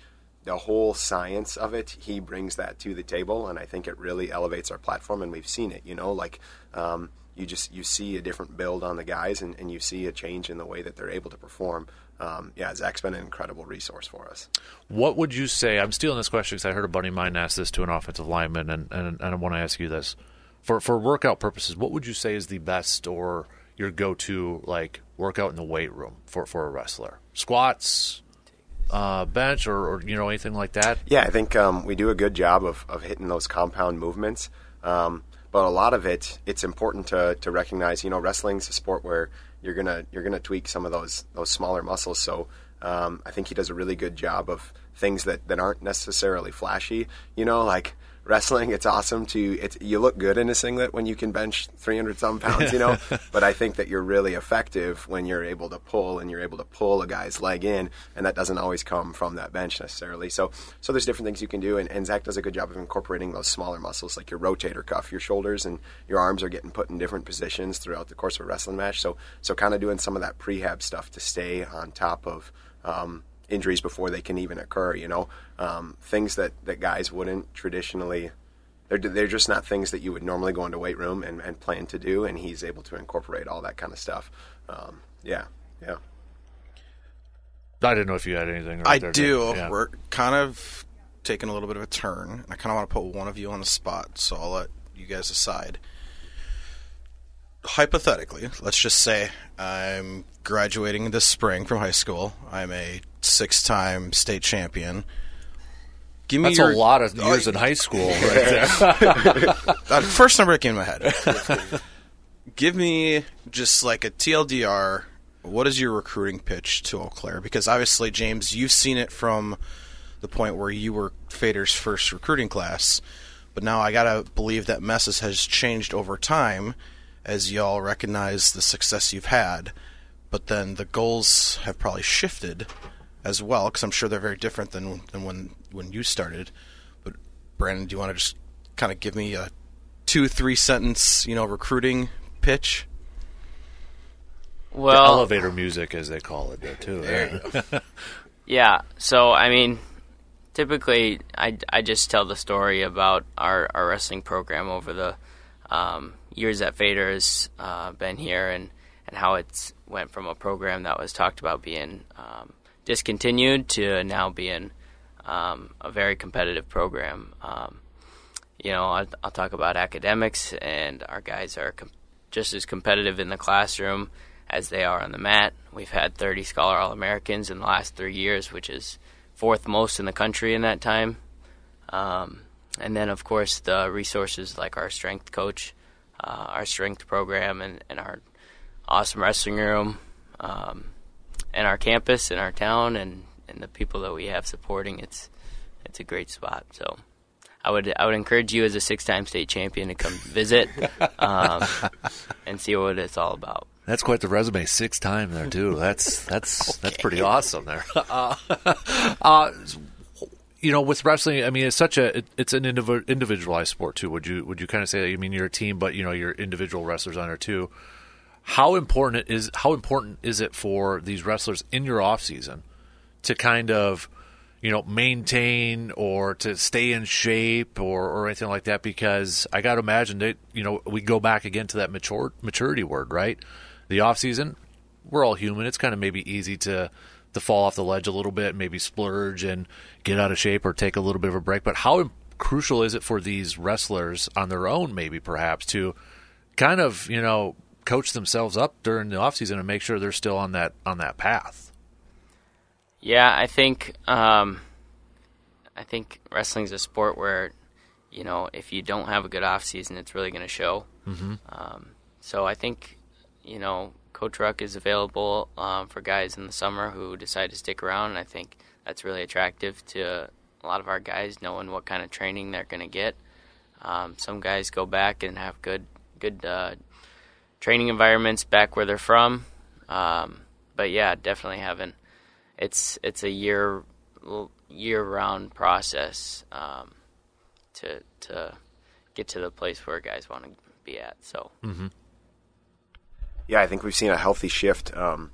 the whole science of it. He brings that to the table, and I think it really elevates our platform. And we've seen it. You know, like um, you just you see a different build on the guys, and, and you see a change in the way that they're able to perform. Um, yeah, Zach's been an incredible resource for us. What would you say? I'm stealing this question because I heard a buddy of mine ask this to an offensive lineman, and, and, and I want to ask you this. For for workout purposes, what would you say is the best or your go to like workout in the weight room for, for a wrestler? Squats, uh, bench, or, or you know anything like that? Yeah, I think um, we do a good job of, of hitting those compound movements. Um, but a lot of it, it's important to, to recognize. You know, wrestling's a sport where you're gonna you're gonna tweak some of those those smaller muscles. So um, I think he does a really good job of things that, that aren't necessarily flashy. You know, like wrestling, it's awesome to it's you look good in a singlet when you can bench 300 some pounds. You know, but I think that you're really effective when you're able to pull and you're able to pull a guy's leg in, and that doesn't always come from that bench necessarily. So so there's different things you can do, and, and Zach does a good job of incorporating those smaller muscles like your rotator cuff, your shoulders, and your arms are getting put in different positions throughout the course of a wrestling match. So so kind of doing some of that prehab stuff to stay on top of. Um, injuries before they can even occur you know um, things that, that guys wouldn't traditionally they're, they're just not things that you would normally go into weight room and, and plan to do and he's able to incorporate all that kind of stuff um, yeah yeah I didn't know if you had anything. Right I there, do. Yeah. We're kind of taking a little bit of a turn, and I kind of want to put one of you on the spot, so I'll let you guys decide. Hypothetically, let's just say I'm graduating this spring from high school. I'm a six-time state champion. Give me That's your a lot of oh, years in high school, right there. first number that came to my head. Give me just like a TLDR. What is your recruiting pitch to Eau Claire? Because obviously, James, you've seen it from the point where you were Fader's first recruiting class, but now I gotta believe that Messes has changed over time as y'all recognize the success you've had. But then the goals have probably shifted as well, because I'm sure they're very different than than when when you started. But Brandon, do you want to just kind of give me a two three sentence, you know, recruiting pitch? The Well, elevator music, as they call it, there too. yeah. Yeah. So I mean, typically I, I just tell the story about our, our wrestling program over the um, years that Fader has uh, been here and, and how it's went from a program that was talked about being um, discontinued to now being um, a very competitive program. Um, you know, I'll, I'll talk about academics, and our guys are com- just as competitive in the classroom as they are on the mat. We've had 30 Scholar All Americans in the last three years, which is fourth most in the country in that time. Um, and then, of course, the resources like our strength coach, uh, our strength program, and, and our awesome wrestling room, um, and our campus and our town, and, and the people that we have supporting. It's it's a great spot. So. I would I would encourage you as a six time state champion to come visit um, and see what it's all about. That's quite the resume. Six time there too. That's that's that's pretty awesome there. Uh, uh, you know, with wrestling, I mean, it's such a it, it's an indiv- individualized sport too. Would you would you kind of say that? I mean, you're a team, but you know, you're individual wrestlers on there too. How important is how important is it for these wrestlers in your off season to kind of you know, maintain or to stay in shape or, or anything like that? Because I got to imagine that, you know, we go back again to that mature, maturity word, right? The off season, we're all human. It's kind of maybe easy to, to fall off the ledge a little bit, maybe splurge and get out of shape or take a little bit of a break. But how crucial is it for these wrestlers on their own, maybe perhaps, to kind of, you know, coach themselves up during the off season and make sure they're still on that on that path? Yeah, I think um, I think wrestling's a sport where you know if you don't have a good off season, it's really going to show. Mm-hmm. Um, so I think you know Coach Ruck is available um, for guys in the summer who decide to stick around, and I think that's really attractive to a lot of our guys, knowing what kind of training they're going to get. Um, some guys go back and have good good uh, training environments back where they're from. Um, but yeah, definitely having it's it's a year year round process um, to to get to the place where guys want to be at. So. Mm-hmm. Yeah, I think we've seen a healthy shift. Um,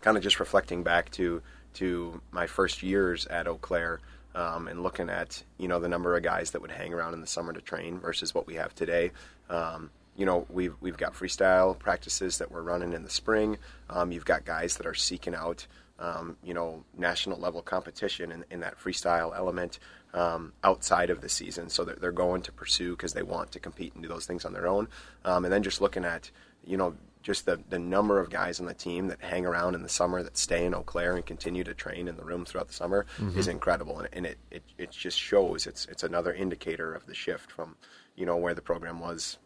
kind of just reflecting back to to my first years at Eau Claire. Um, and looking at you know the number of guys that would hang around in the summer to train versus what we have today. Um, you know we've we've got freestyle practices that we're running in the spring. Um, you've got guys that are seeking out um, you know, national level competition in, in that freestyle element um, outside of the season. So they're, they're going to pursue because they want to compete and do those things on their own. Um, and then just looking at, you know, just the, the number of guys on the team that hang around in the summer that stay in Eau Claire and continue to train in the room throughout the summer mm-hmm. is incredible. And, and it, it, it just shows it's, it's another indicator of the shift from, you know, where the program was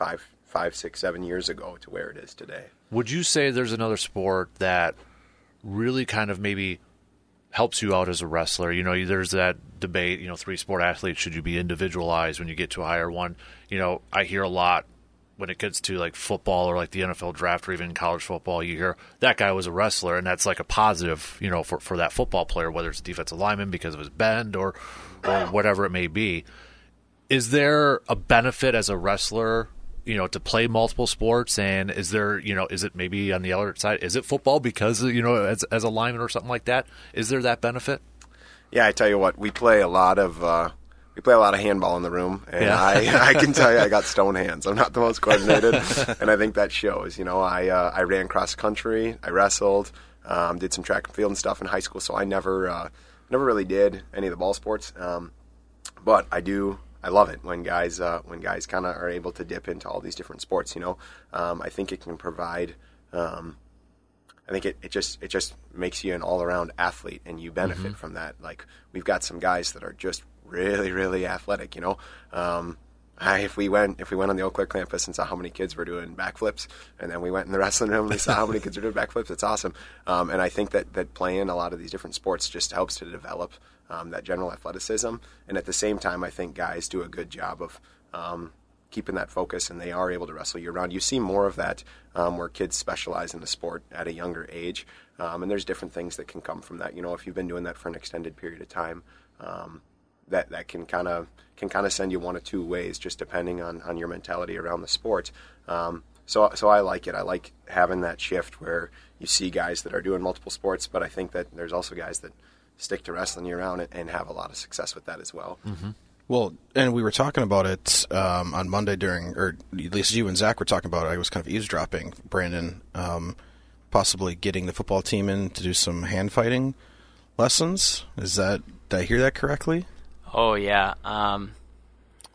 five, five, six, seven years ago to where it is today. Would you say there's another sport that – really kind of maybe helps you out as a wrestler. You know, there's that debate, you know, three sport athletes, should you be individualized when you get to a higher one? You know, I hear a lot when it gets to like football or like the NFL draft or even college football, you hear that guy was a wrestler and that's like a positive, you know, for, for that football player, whether it's a defensive lineman because of his bend or, or whatever it may be. Is there a benefit as a wrestler you know to play multiple sports and is there you know is it maybe on the other side is it football because you know as as a lineman or something like that? Is there that benefit? Yeah i tell you what we play a lot of uh, we play a lot of handball in the room and yeah. I, I can tell you i got stone hands. I'm not the most coordinated and i think that shows you know i uh, i ran cross country i wrestled um, did some track and field and stuff in high school so i never uh, never really did any of the ball sports um, but i do I love it when guys uh, when guys kind of are able to dip into all these different sports. You know, um, I think it can provide. Um, I think it, it just it just makes you an all around athlete, and you benefit mm-hmm. from that. Like we've got some guys that are just really really athletic. You know, um, I, if we went if we went on the Eau Claire campus and saw how many kids were doing backflips, and then we went in the wrestling room and we saw how many kids were doing backflips, it's awesome. Um, and I think that that playing a lot of these different sports just helps to develop um, that general athleticism. And at the same time, I think guys do a good job of um, keeping that focus, and they are able to wrestle year round. You see more of that um, where kids specialize in the sport at a younger age, um, and there's different things that can come from that. You know, if you've been doing that for an extended period of time um, that that can kind of can kind of send you one of two ways, just depending on, on your mentality around the sport. Um, so so I like it. I like having that shift where you see guys that are doing multiple sports, but I think that there's also guys that stick to wrestling year round and, have a lot of success with that as well. Mm-hmm. Well, and we were talking about it um, on Monday during, or at least you and Zach were talking about it. I was kind of eavesdropping. Brandon, um, possibly getting the football team in to do some hand fighting lessons. Is that did I hear that correctly? Oh yeah, um,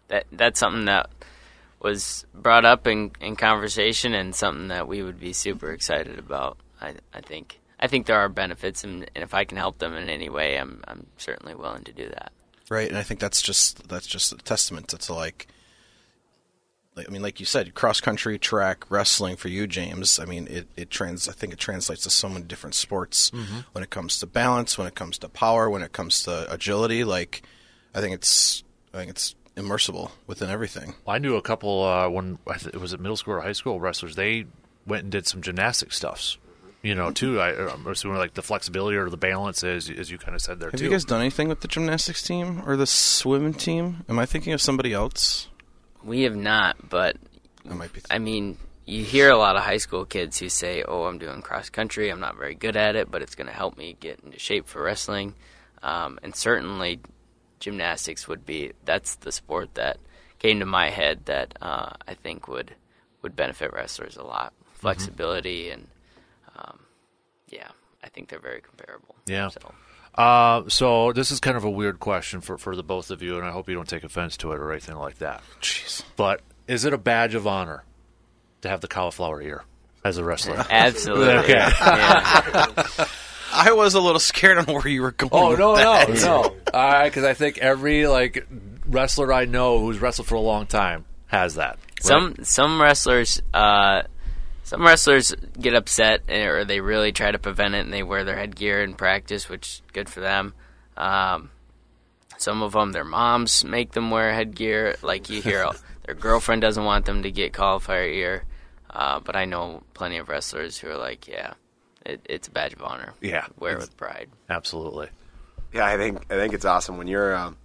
that that's something that was brought up in, in conversation and something that we would be super excited about. I, I think I think there are benefits, and, and if I can help them in any way, I'm I'm certainly willing to do that. Right, and I think that's just that's just a testament to, to like I mean, like you said, cross country, track, wrestling for you, James. I mean, it, it trans. I think it translates to so many different sports mm-hmm. when it comes to balance, when it comes to power, when it comes to agility. Like, I think it's I think it's immersible within everything. Well, I knew a couple uh, when it was at middle school or high school wrestlers. They went and did some gymnastic stuffs. You know, too. I, I'm assuming like the flexibility or the balance, as as you kind of said there. Have too. you guys done anything with the gymnastics team or the swimming team? Am I thinking of somebody else? We have not, but I might be. I mean, you hear a lot of high school kids who say, "Oh, I'm doing cross country. I'm not very good at it, but it's going to help me get into shape for wrestling." um, and certainly gymnastics would be. That's the sport that came to my head that uh, I think would would benefit wrestlers a lot. Flexibility and um, yeah, I think they're very comparable. Yeah. So. Uh, so this is kind of a weird question for, for the both of you, and I hope you don't take offense to it or anything like that. Jeez. But is it a badge of honor to have the cauliflower ear as a wrestler? Absolutely. Okay. Yeah. I was a little scared on where you were going. Oh with no that. no no! Because I think every like wrestler I know who's wrestled for a long time has that. right? Some some wrestlers, uh, some wrestlers get upset eh, or they really try to prevent it, and they wear their headgear in practice, which good for them. Um, some of them, their moms make them wear headgear. Like you hear, their girlfriend doesn't want them to get cauliflower ear. Uh, but I know plenty of wrestlers who are like, yeah, it, it's a badge of honor. Yeah. wear it with pride. absolutely. Yeah, I think I think it's awesome when you're um,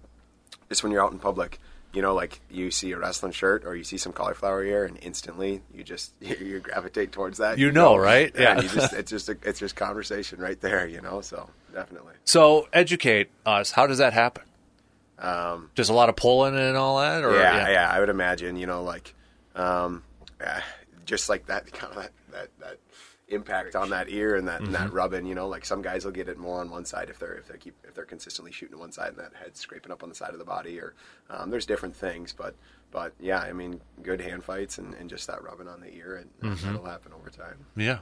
just when you're out in public. You know, like you see a wrestling shirt or you see some cauliflower ear, and instantly you just you gravitate towards that. You know, right? Yeah, Yeah. you just it's just a, it's just conversation right there. You know, so definitely. So educate us. How does that happen? Um, Just a lot of pulling and all that, or yeah, yeah, I would imagine. You know, like um, yeah, just like that kind of that, that that impact on that ear and that and that rubbing. You know, like some guys will get it more on one side if they're if they keep if they're consistently shooting to one side and that head scraping up on the side of the body. Or um, there's different things, but but yeah, I mean, good hand fights and, and just that rubbing on the ear, and that'll happen over time. yeah.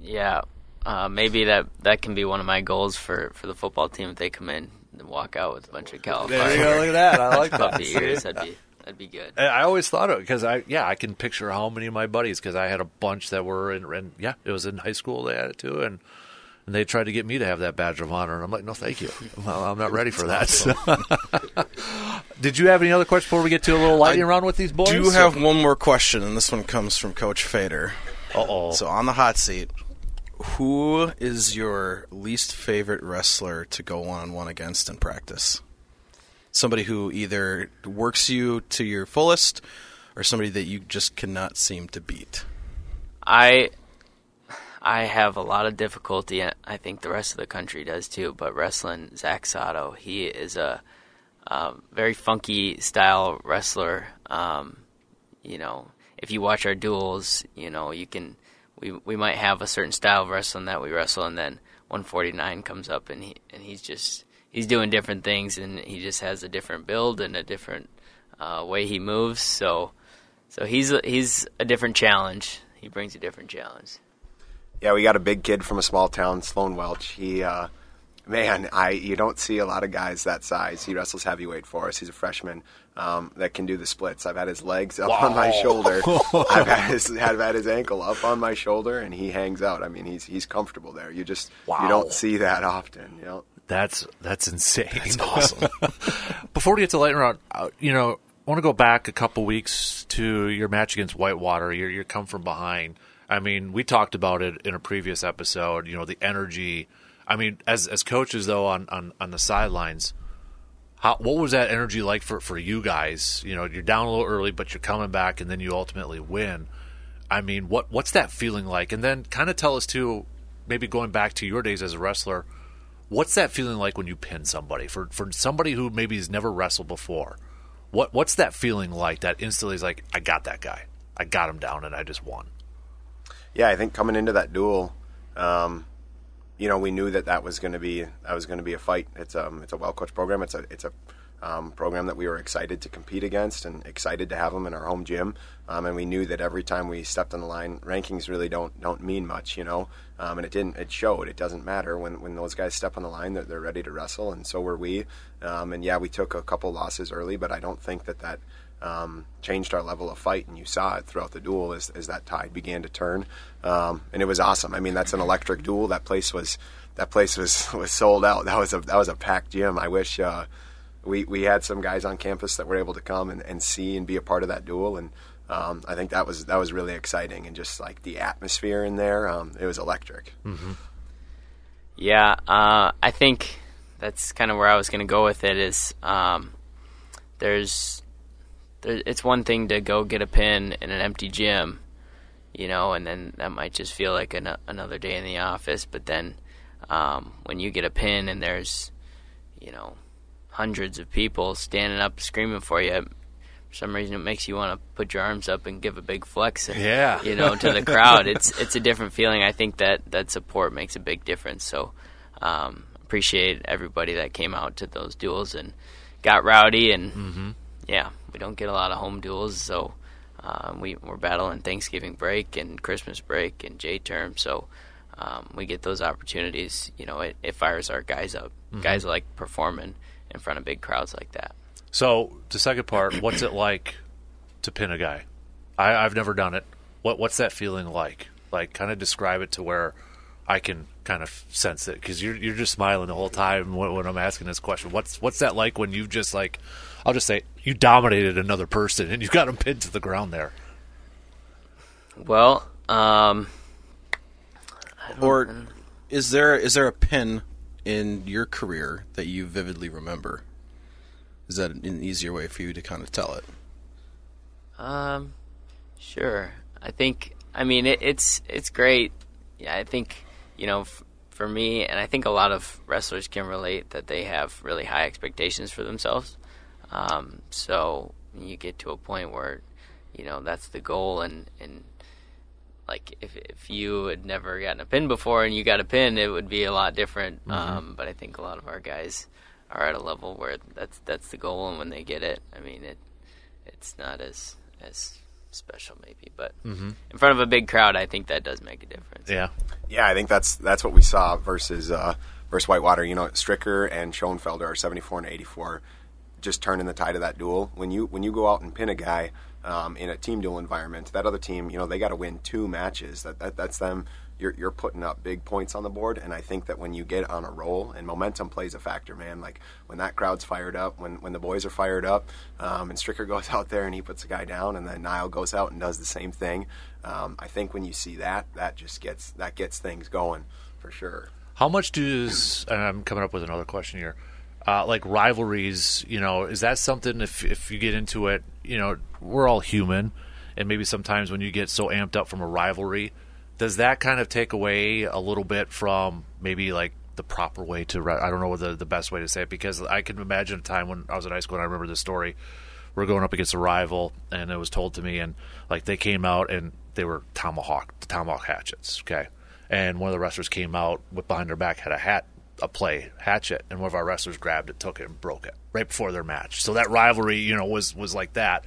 Yeah, uh, maybe that that can be one of my goals for, for the football team if they come in and walk out with a bunch of cauliflower. There you go. Look at that. I like that. puffy ears. That'd be that'd be good. I I always thought of it because I yeah I can picture how many of my buddies because I had a bunch that were in and yeah it was in high school they had it too and and they tried to get me to have that badge of honor and I'm like no thank you well, I'm not ready for that. Did you have any other questions before we get to a little lightning round with these boys? do have one more question, and this one comes from Coach Fader. Uh oh. So on the hot seat, who is your least favorite wrestler to go one on one against in practice? Somebody who either works you to your fullest, or somebody that you just cannot seem to beat. I I have a lot of difficulty. and I think the rest of the country does too. But wrestling Zach Sato, he is a, um very funky style wrestler. Um, you know, if you watch our duels, you know you can we we might have a certain style of wrestling that we wrestle, and then 149 comes up and he and he's just he's doing different things, and he just has a different build and a different uh, way he moves. So so he's a, he's a different challenge. He brings a different challenge. Yeah, we got a big kid from a small town, Sloan Welch. He, uh, man, I you don't see a lot of guys that size. He wrestles heavyweight for us. He's a freshman um, that can do the splits. I've had his legs up on my shoulder. I've had his I've had his ankle up on my shoulder, and he hangs out. I mean, he's he's comfortable there. You just Wow. you don't see that often. You know. That's that's insane. That's awesome. Before we get to lightning round, uh, you know, I want to go back a couple weeks to your match against Whitewater. Your your come from behind. I mean, we talked about it in a previous episode. You know, the energy. I mean, as as coaches though, on on, on the sidelines, how what was that energy like for for you guys? You know, you're down a little early, but you're coming back, and then you ultimately win. I mean, what what's that feeling like? And then kind of tell us too, maybe going back to your days as a wrestler what's that feeling like when you pin somebody for for somebody who maybe has never wrestled before what what's that feeling like that instantly is like i got that guy i got him down and i just won yeah, I think coming into that duel, um, you know, we knew that that was going to be that was going to be a fight. It's um it's a well coached program. It's a it's a um, program that we were excited to compete against and excited to have them in our home gym. Um, and we knew that every time we stepped on the line, rankings really don't don't mean much, you know. Um, and it didn't. It showed. It doesn't matter when when those guys step on the line; they're, they're ready to wrestle, and so were we. Um, and yeah, we took a couple losses early, but I don't think that that um, changed our level of fight, and you saw it throughout the duel as, as that tide began to turn, um, and it was awesome. I mean, that's an electric duel. That place was that place was, was sold out. That was a that was a packed gym. I wish uh, we we had some guys on campus that were able to come and, and see and be a part of that duel, and um, I think that was that was really exciting, and just like the atmosphere in there, um, it was electric. Yeah, uh, I think that's kind of where I was going to go with it. Is um, there's there, it's one thing to go get a pin in an empty gym, you know, and then that might just feel like an, another day in the office. But then um, when you get a pin and there's, you know, hundreds of people standing up screaming for you, for some reason it makes you want to put your arms up and give a big flex. Yeah. you know, to the crowd. It's it's a different feeling. I think that that support makes a big difference. So, um, appreciate everybody that came out to those duels and got rowdy and yeah, we don't get a lot of home duels, so um, we we're battling Thanksgiving break and Christmas break and J term, so um, we get those opportunities. You know, it, it fires our guys up. Guys like performing in front of big crowds like that. So the second part, what's it like to pin a guy? I, I've never done it. What what's that feeling like? Like, kind of describe it to where I can kind of sense it because you're you're just smiling the whole time when, when I'm asking this question. What's what's that like when you've just like, I'll just say you dominated another person and you got them pinned to the ground there. Well, um, Or is there is there a pin in your career that you vividly remember? Is that an easier way for you to kind of tell it? Um, sure. I think. I mean, it, it's it's great. Yeah, I think you know, f- for me, and I think a lot of wrestlers can relate that they have really high expectations for themselves. Um, so you get to a point where, you know, that's the goal, and and like if if you had never gotten a pin before and you got a pin, it would be a lot different. Um, but I think a lot of our guys are at a level where that's that's the goal, and when they get it, I mean it it's not as as special maybe, but in front of a big crowd, I think that does make a difference. Yeah. Yeah, I think that's that's what we saw versus uh, versus Whitewater. You know, Stricker and Schoenfelder are 74 and 84, just turning the tide of that duel. When you when you go out and pin a guy um, in a team duel environment, that other team, you know, they got to win two matches. That, that that's them. You're you're putting up big points on the board, and I think that when you get on a roll, and momentum plays a factor, man. Like when that crowd's fired up, when when the boys are fired up, um, and Stricker goes out there and he puts a guy down, and then Niall goes out and does the same thing. Um, I think when you see that, that just gets that gets things going for sure. How much does and I'm coming up with another question here. Uh, like rivalries, you know, is that something if if you get into it, you know, we're all human and maybe sometimes when you get so amped up from a rivalry, does that kind of take away a little bit from maybe like the proper way to I don't know the the best way to say it because I can imagine a time when I was in high school and I remember this story. We're going up against a rival and it was told to me and like they came out and they were tomahawk the tomahawk hatchets, okay? And one of the wrestlers came out with behind their back had a hat a play hatchet and one of our wrestlers grabbed it, took it and broke it right before their match. So that rivalry, you know, was was like that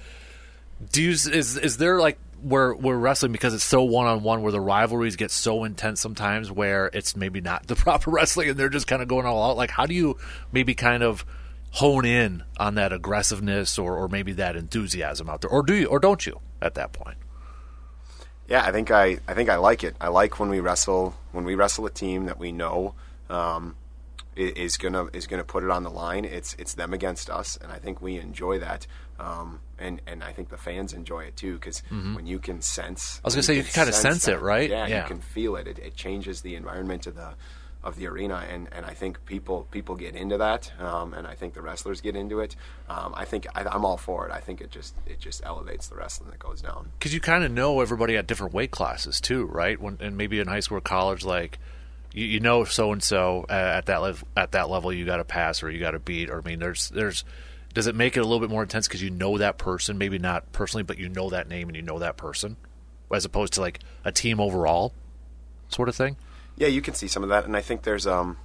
do you is is there like where we're wrestling because it's so one on one where the rivalries get so intense sometimes where it's maybe not the proper wrestling and they're just kind of going all out like how do you maybe kind of hone in on that aggressiveness or, or maybe that enthusiasm out there or do you or don't you at that point Yeah, I think I, I think I like it. I like when we wrestle when we wrestle a team that we know um, is gonna is gonna put it on the line. It's it's them against us, and I think we enjoy that. Um, and and I think the fans enjoy it too because when you can sense, Mm-hmm. I was gonna say, you can kinda sense it, right? Yeah, Yeah. you can feel it. it. It changes the environment of the of the arena, and, and I think people people get into that, um, and I think the wrestlers get into it. Um, I think I, I'm all for it. I think it just it just elevates the wrestling that goes down. because you kind of know everybody at different weight classes too, right? When and maybe in high school or college, like you, you know so and so at that level at that level you got to pass or you got to beat. Or I mean, there's there's does it make it a little bit more intense because you know that person, maybe not personally, but you know that name and you know that person, as opposed to like a team overall sort of thing. Yeah, you can see some of that, and I think there's um,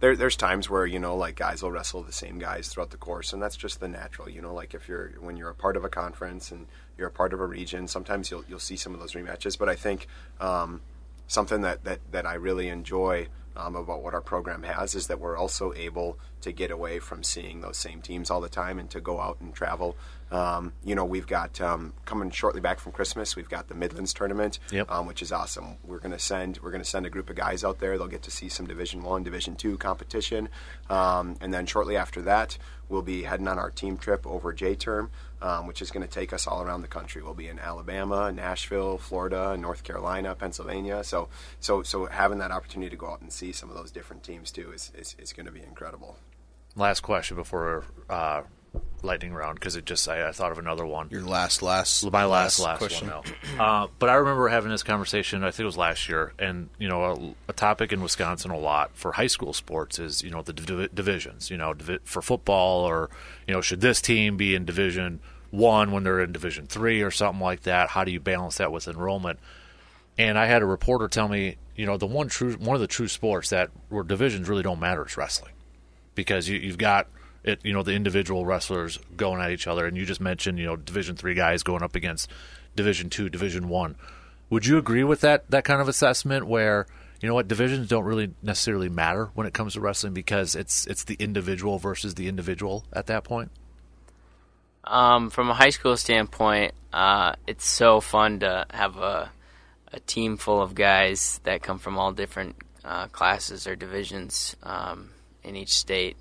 there there's times where you know like guys will wrestle the same guys throughout the course, and that's just the natural. You know, like if you're when you're a part of a conference and you're a part of a region, sometimes you'll you'll see some of those rematches. But I think um, something that that that I really enjoy. Um, about what our program has is that we're also able to get away from seeing those same teams all the time and to go out and travel. Um, you know, we've got um, coming shortly back from Christmas. We've got the Midlands tournament, Yep. um, which is awesome. We're going to send we're going to send a group of guys out there. They'll get to see some Division One, Division Two competition, um, and then shortly after that, we'll be heading on our team trip over J Term, um, which is going to take us all around the country. We'll be in Alabama, Nashville, Florida, North Carolina, Pennsylvania. So so so having that opportunity to go out and see some of those different teams too is is, is going to be incredible. Last question before uh, lightning round because it just I, I thought of another one. Your last, last, my last last question. one now. Uh, but I remember having this conversation. I think it was last year, and you know, a, a topic in Wisconsin a lot for high school sports is you know the div- divisions. You know, divi- for football, or you know, should this team be in Division One when they're in Division Three or something like that? How do you balance that with enrollment? And I had a reporter tell me, you know, the one true one of the true sports that where divisions really don't matter is wrestling, because you, you've got it, you know, the individual wrestlers going at each other, and you just mentioned, you know, Division three guys going up against Division two, Division one. Would you agree with that that kind of assessment where? You know what? Divisions don't really necessarily matter when it comes to wrestling because it's it's the individual versus the individual at that point. Um, from a high school standpoint, uh, it's so fun to have a a team full of guys that come from all different uh, classes or divisions um, in each state,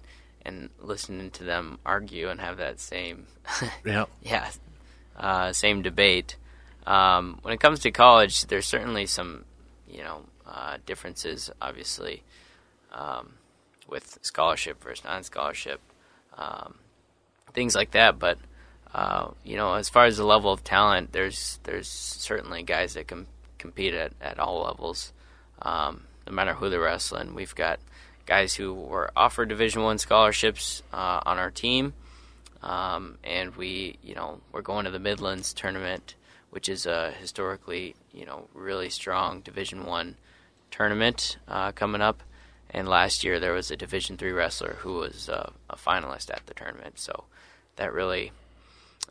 and listening to them argue and have that same Yeah. yeah uh, same debate. Um, when it comes to college, there's certainly some you know uh, differences, obviously, um, with scholarship versus non-scholarship, um, things like that. But uh, you know, as far as the level of talent, there's there's certainly guys that can compete at, at all levels, um, no matter who they're wrestling. We've got guys who were offered Division One scholarships uh, on our team, um, and we, you know, we're going to the Midlands tournament, which is a historically, you know, really strong Division One tournament uh, coming up. And last year there was a Division Three wrestler who was uh, a finalist at the tournament, so that really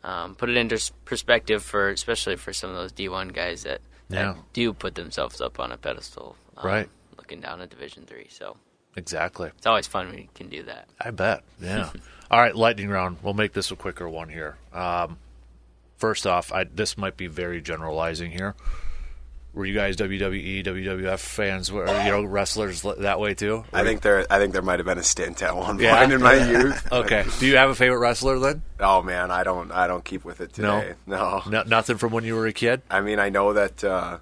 um, put it into perspective for, especially for some of those D1 guys that, Yeah. that do put themselves up on a pedestal, um, Right. Looking down at Division Three, so Exactly. it's always fun when you can do that. I bet. Yeah. All right, lightning round. We'll make this a quicker one here. Um, first off, I, this might be very generalizing here. Were you guys WWE, WWF fans? Were you know wrestlers that way too? I think there, I think there might have been a stint at one Yeah. point in my youth. Okay. Do you have a favorite wrestler then? Oh man, I don't, I don't keep with it today. No, No, nothing from when you were a kid. I mean, I know that, uh,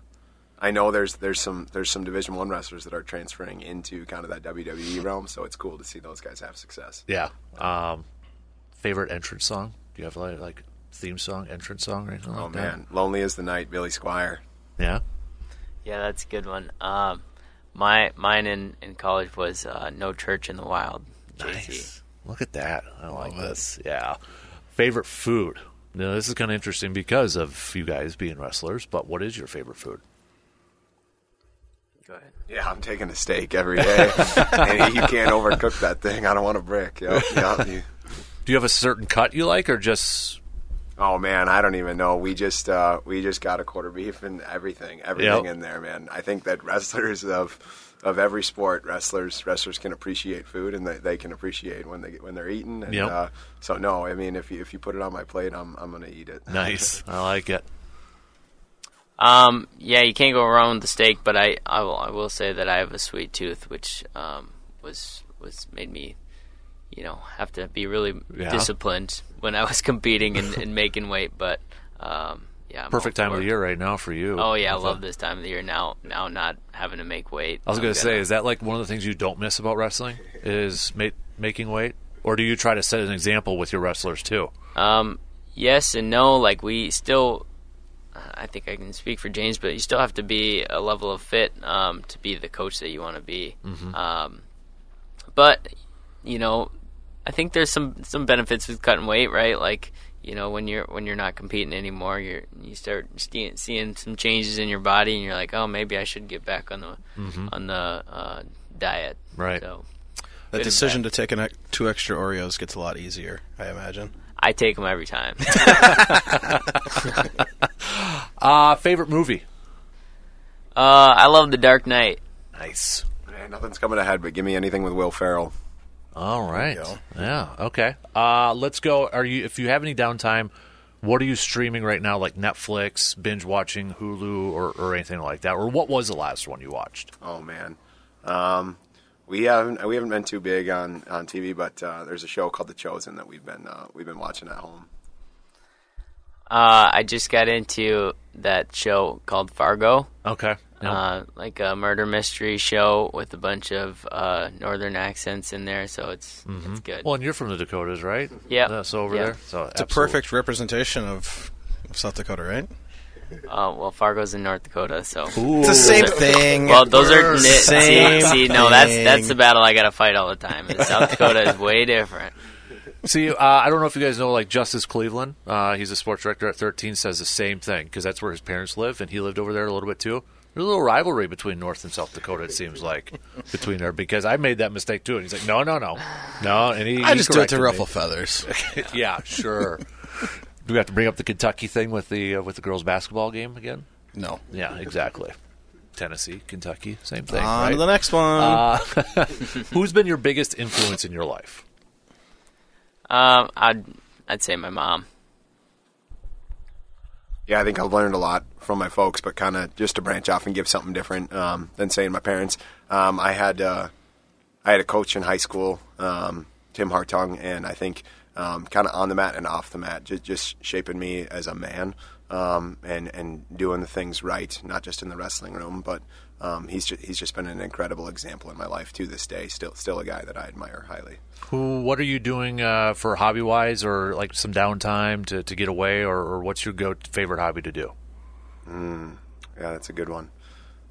I know there's, there's some, there's some Division One wrestlers that are transferring into kind of that WWE realm. So it's cool to see those guys have success. Yeah. Um, favorite entrance song? Do you have like, like theme song, entrance song, or anything like Oh that? man, Lonely Is the Night, Billy Squier. Yeah. Yeah, that's a good one. Um, my mine in, in college was uh, No Church in the Wild. Jay-Z. Nice. Look at that. I like this. Yeah. Favorite food? Now, this is kind of interesting because of you guys being wrestlers, but what is your favorite food? Go ahead. Yeah, I'm taking a steak every day, and you can't overcook that thing. I don't want a brick. Yep, yep, you- Do you have a certain cut you like, or just Oh man, I don't even know. We just uh, we just got a quarter beef and everything, everything Yep. in there, man. I think that wrestlers of of every sport, wrestlers wrestlers can appreciate food and they, they can appreciate when they when they're eating. And, Yep. uh, so no, I mean if you if you put it on my plate, I'm I'm gonna eat it. nice? I like it. Um, yeah, you can't go wrong with the steak, but I, I will I will say that I have a sweet tooth, which um, was was made me, you know, have to be really Yeah. disciplined when I was competing and, and making weight. But um, yeah, I'm Perfect time of the year right now for you. Oh yeah, I love this time of the year now. Now not having to make weight. I was going to say, is that like one of the things you don't miss about wrestling? Is ma- making weight, or do you try to set an example with your wrestlers too? Um, yes and no. Like we still, I think I can speak for James, but you still have to be a level of fit um, to be the coach that you want to be. Um, but you know, I think there's some some benefits with cutting weight, right? Like you know, when you're when you're not competing anymore, you're you start seeing, seeing some changes in your body, and you're like, oh, maybe I should get back on the on the uh, diet. Right. So The decision to take an, two extra Oreos gets a lot easier, I imagine. I take them every time. Uh, favorite movie? uh, I love The Dark Knight. Nice. Man, nothing's coming ahead, but give me anything with Will Ferrell. All right. Yeah. Okay. Uh, let's go. Are you? If you have any downtime, what are you streaming right now? Like Netflix, binge watching, Hulu, or, or anything like that? Or what was the last one you watched? Oh man, um, we haven't we haven't been too big on, on TV, but uh, there's a show called The Chosen that we've been uh, we've been watching at home. Uh, I just got into that show called Fargo. Okay. Yep. uh, like a murder mystery show with a bunch of uh, northern accents in there, so it's it's good. Well, and you're from the Dakotas, right? Yeah. So over Yep. there, so It's a perfect representation of, of South Dakota, right? Uh, well, Fargo's in North Dakota, so. It's the same thing. Well, those are ni- see, Same see, no, that's that's the battle I got to fight all the time. is South Dakota is way different. See, uh, I don't know if you guys know, like Justice Cleveland. Uh, he's a sports director at 13. Says the same thing because that's where his parents live, and he lived over there a little bit too. There's a little rivalry between North and South Dakota. It seems like between there because I made that mistake too, and he's like, no, no, no, no, and he I he just do it to corrected me. ruffle feathers. yeah, sure. Do we have to bring up the Kentucky thing with the uh, with the girls basketball game again? No. Yeah, exactly. Tennessee, Kentucky, same thing. On right? to the next one. Uh, Who's been your biggest influence in your life? Um, I'd I'd say my mom. Yeah, I think I've learned a lot from my folks, but kind of just to branch off and give something different um, than saying my parents. Um, I had uh, I had a coach in high school, um, Tim Hartung, and I think um, kind of on the mat and off the mat, just, just shaping me as a man um, and and doing the things right, not just in the wrestling room, but um, he's just, he's just been an incredible example in my life to this day. Still still a guy that I admire highly. Who? What are you doing uh, for hobby wise, or like some downtime to, to get away, or, or what's your go favorite hobby to do? Yeah, that's a good one.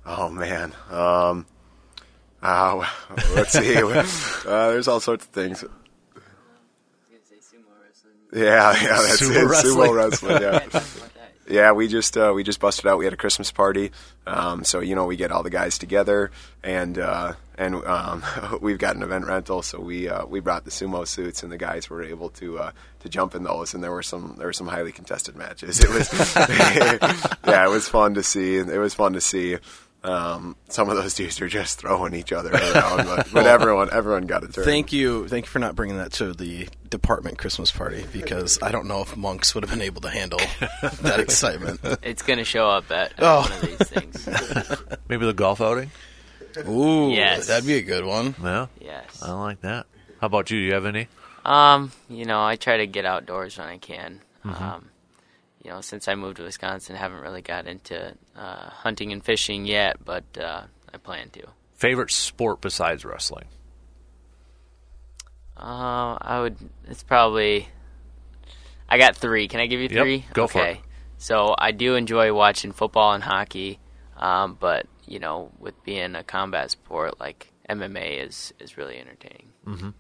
Oh man. Um, uh, let's see. uh, there's all sorts of things. Yeah, yeah, that's Sumo it. wrestling. Sumo wrestling. Yeah. Yeah, we just uh, we just busted out. We had a Christmas party, um, so you know we get all the guys together, and uh, and um, we've got an event rental. So we uh, we brought the sumo suits, and the guys were able to uh, to jump in those. And there were some there were some highly contested matches. It was yeah, it was fun to see. It was fun to see. Um, some of those dudes are just throwing each other around, but, but everyone everyone got a turn. Thank you, thank you for not bringing that to the department Christmas party because I don't know if monks would have been able to handle that excitement. It's gonna show up at, at Oh. one of these things. Maybe the golf outing. Ooh, Yes. that'd be a good one. Yeah, Yes. I like that. How about you? Do you have any? Um, you know, I try to get outdoors when I can. Mm-hmm. Um, you know, since I moved to Wisconsin, haven't really got into uh, hunting and fishing yet, but uh, I plan to. Favorite sport besides wrestling? Uh, I would. It's probably. I got three. Can I give you three? Yep, three? go for okay. it. So I do enjoy watching football and hockey, um, but you know, with being a combat sport, like MMA is is really entertaining. Mhm.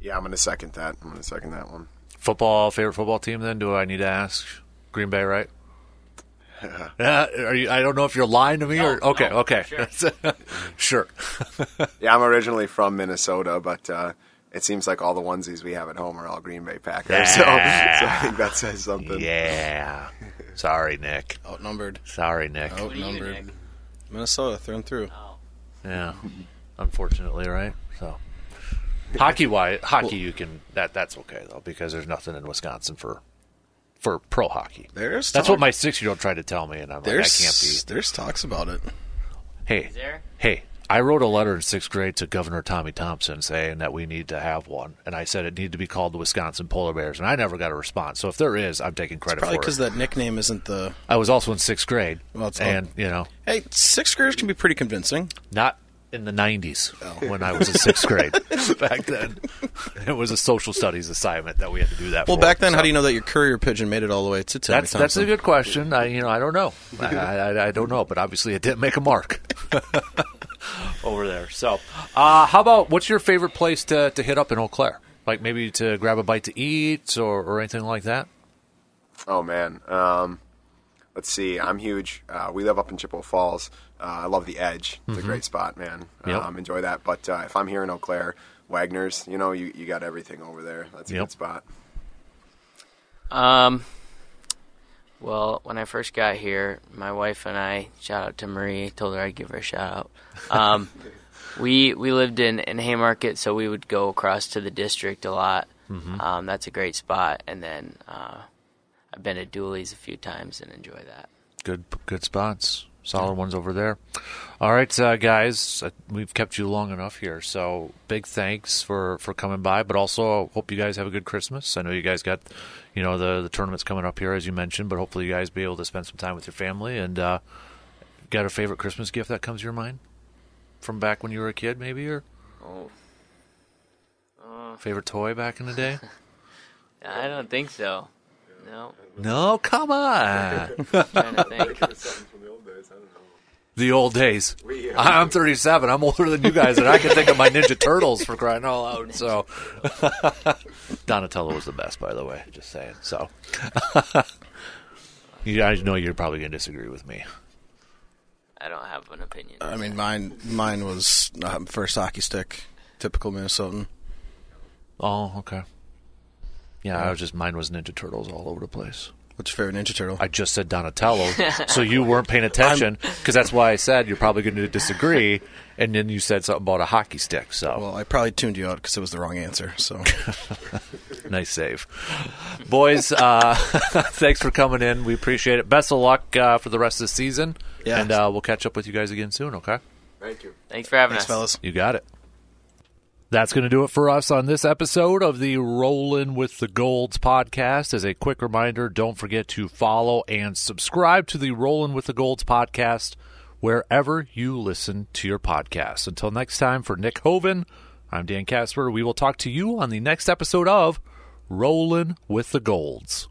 Yeah, I'm gonna second that. I'm gonna second that one. Football favorite football team? Then do I need to ask? Green Bay, right? Yeah, are you? I don't know if you're lying to me or okay, no, okay, sure. sure. Yeah, I'm originally from Minnesota, but uh, it seems like all the onesies we have at home are all Green Bay Packers. So, so I think that says something. yeah. Sorry, Nick. Outnumbered, Sorry, Nick. Oh. You, outnumbered. Nick? Minnesota through and through. Yeah, unfortunately, right? So, hockey wise, hockey you can that that's okay though because there's nothing in Wisconsin for for pro hockey. There's That's talk- what my six year old tried to tell me, and I'm like, I there's can't be. there's talks about it. Hey, there? hey, I wrote a letter in sixth grade to Governor Tommy Thompson saying that we need to have one, and I said it needed to be called the Wisconsin Polar Bears, and I never got a response. So if there is, I'm taking credit Probably for because it. that nickname isn't the. I was also in sixth grade, Well, it's all- and you know, Hey, sixth graders can be pretty convincing. not in the 90s Oh. when I was in sixth grade. back then, it was a social studies assignment that we had to do that. Well, for. back then, how do you know that your courier pigeon made it all the way to Tommy That's that's a good question. I you know I don't know. I, I, I don't know, but obviously it didn't make a mark over there. So, uh, how about what's your favorite place to to hit up in Eau Claire? Like maybe to grab a bite to eat or, or anything like that. Oh man. Um, let's see. I'm huge. Uh, we live up in Chippewa Falls. Uh, I love the Edge. It's a great spot, man. Yep. Um, enjoy that. But uh, if I'm here in Eau Claire, Wagner's, you know, you, you got everything over there. That's a Yep. good spot. Um. Well, when I first got here, my wife and I shout out to Marie. Told her I'd give her a shout out. Um, we we lived in in Haymarket, so we would go across to the district a lot. Um, that's a great spot. And then uh, I've been to Dooley's a few times and enjoy that. Good good spots. Solid ones over there. All right, uh, guys, uh, we've kept you long enough here. So big thanks for, for coming by, but also hope you guys have a good Christmas. I know you guys got, you know, the the tournaments coming up here as you mentioned, but hopefully you guys be able to spend some time with your family and uh, got a favorite Christmas gift that comes to your mind from back when you were a kid, maybe, or Oh, favorite toy back in the day? I don't think so. No, no, come on. trying to think. the old days. I'm 37. I'm older than you guys, and I can think of my Ninja Turtles for crying out loud. So, Donatello was the best, by the way. Just saying. So, you, I know you're probably going to disagree with me. I don't have an opinion. I mean, mine mine was um, first hockey stick, typical Minnesotan. Oh, okay. Yeah, I was just mine was Ninja Turtles all over the place. What's your favorite Ninja Turtle? I just said Donatello, so you weren't paying attention because that's why I said you're probably going to disagree, and then you said something about a hockey stick. So well, I probably tuned you out because it was the wrong answer. So nice save, boys. Uh, thanks for coming in. We appreciate it. Best of luck uh, for the rest of the season, Yeah. and uh, we'll catch up with you guys again soon. Okay, Thank you. Thanks for having thanks, us. fellas. you got it. That's going to do it for us on this episode of the Rollin' with the Golds podcast. As a quick reminder, don't forget to follow and subscribe to the Rollin' with the Golds podcast wherever you listen to your podcast. Until next time, for Nick Hoven, I'm Dan Casper. We will talk to you on the next episode of Rollin' with the Golds.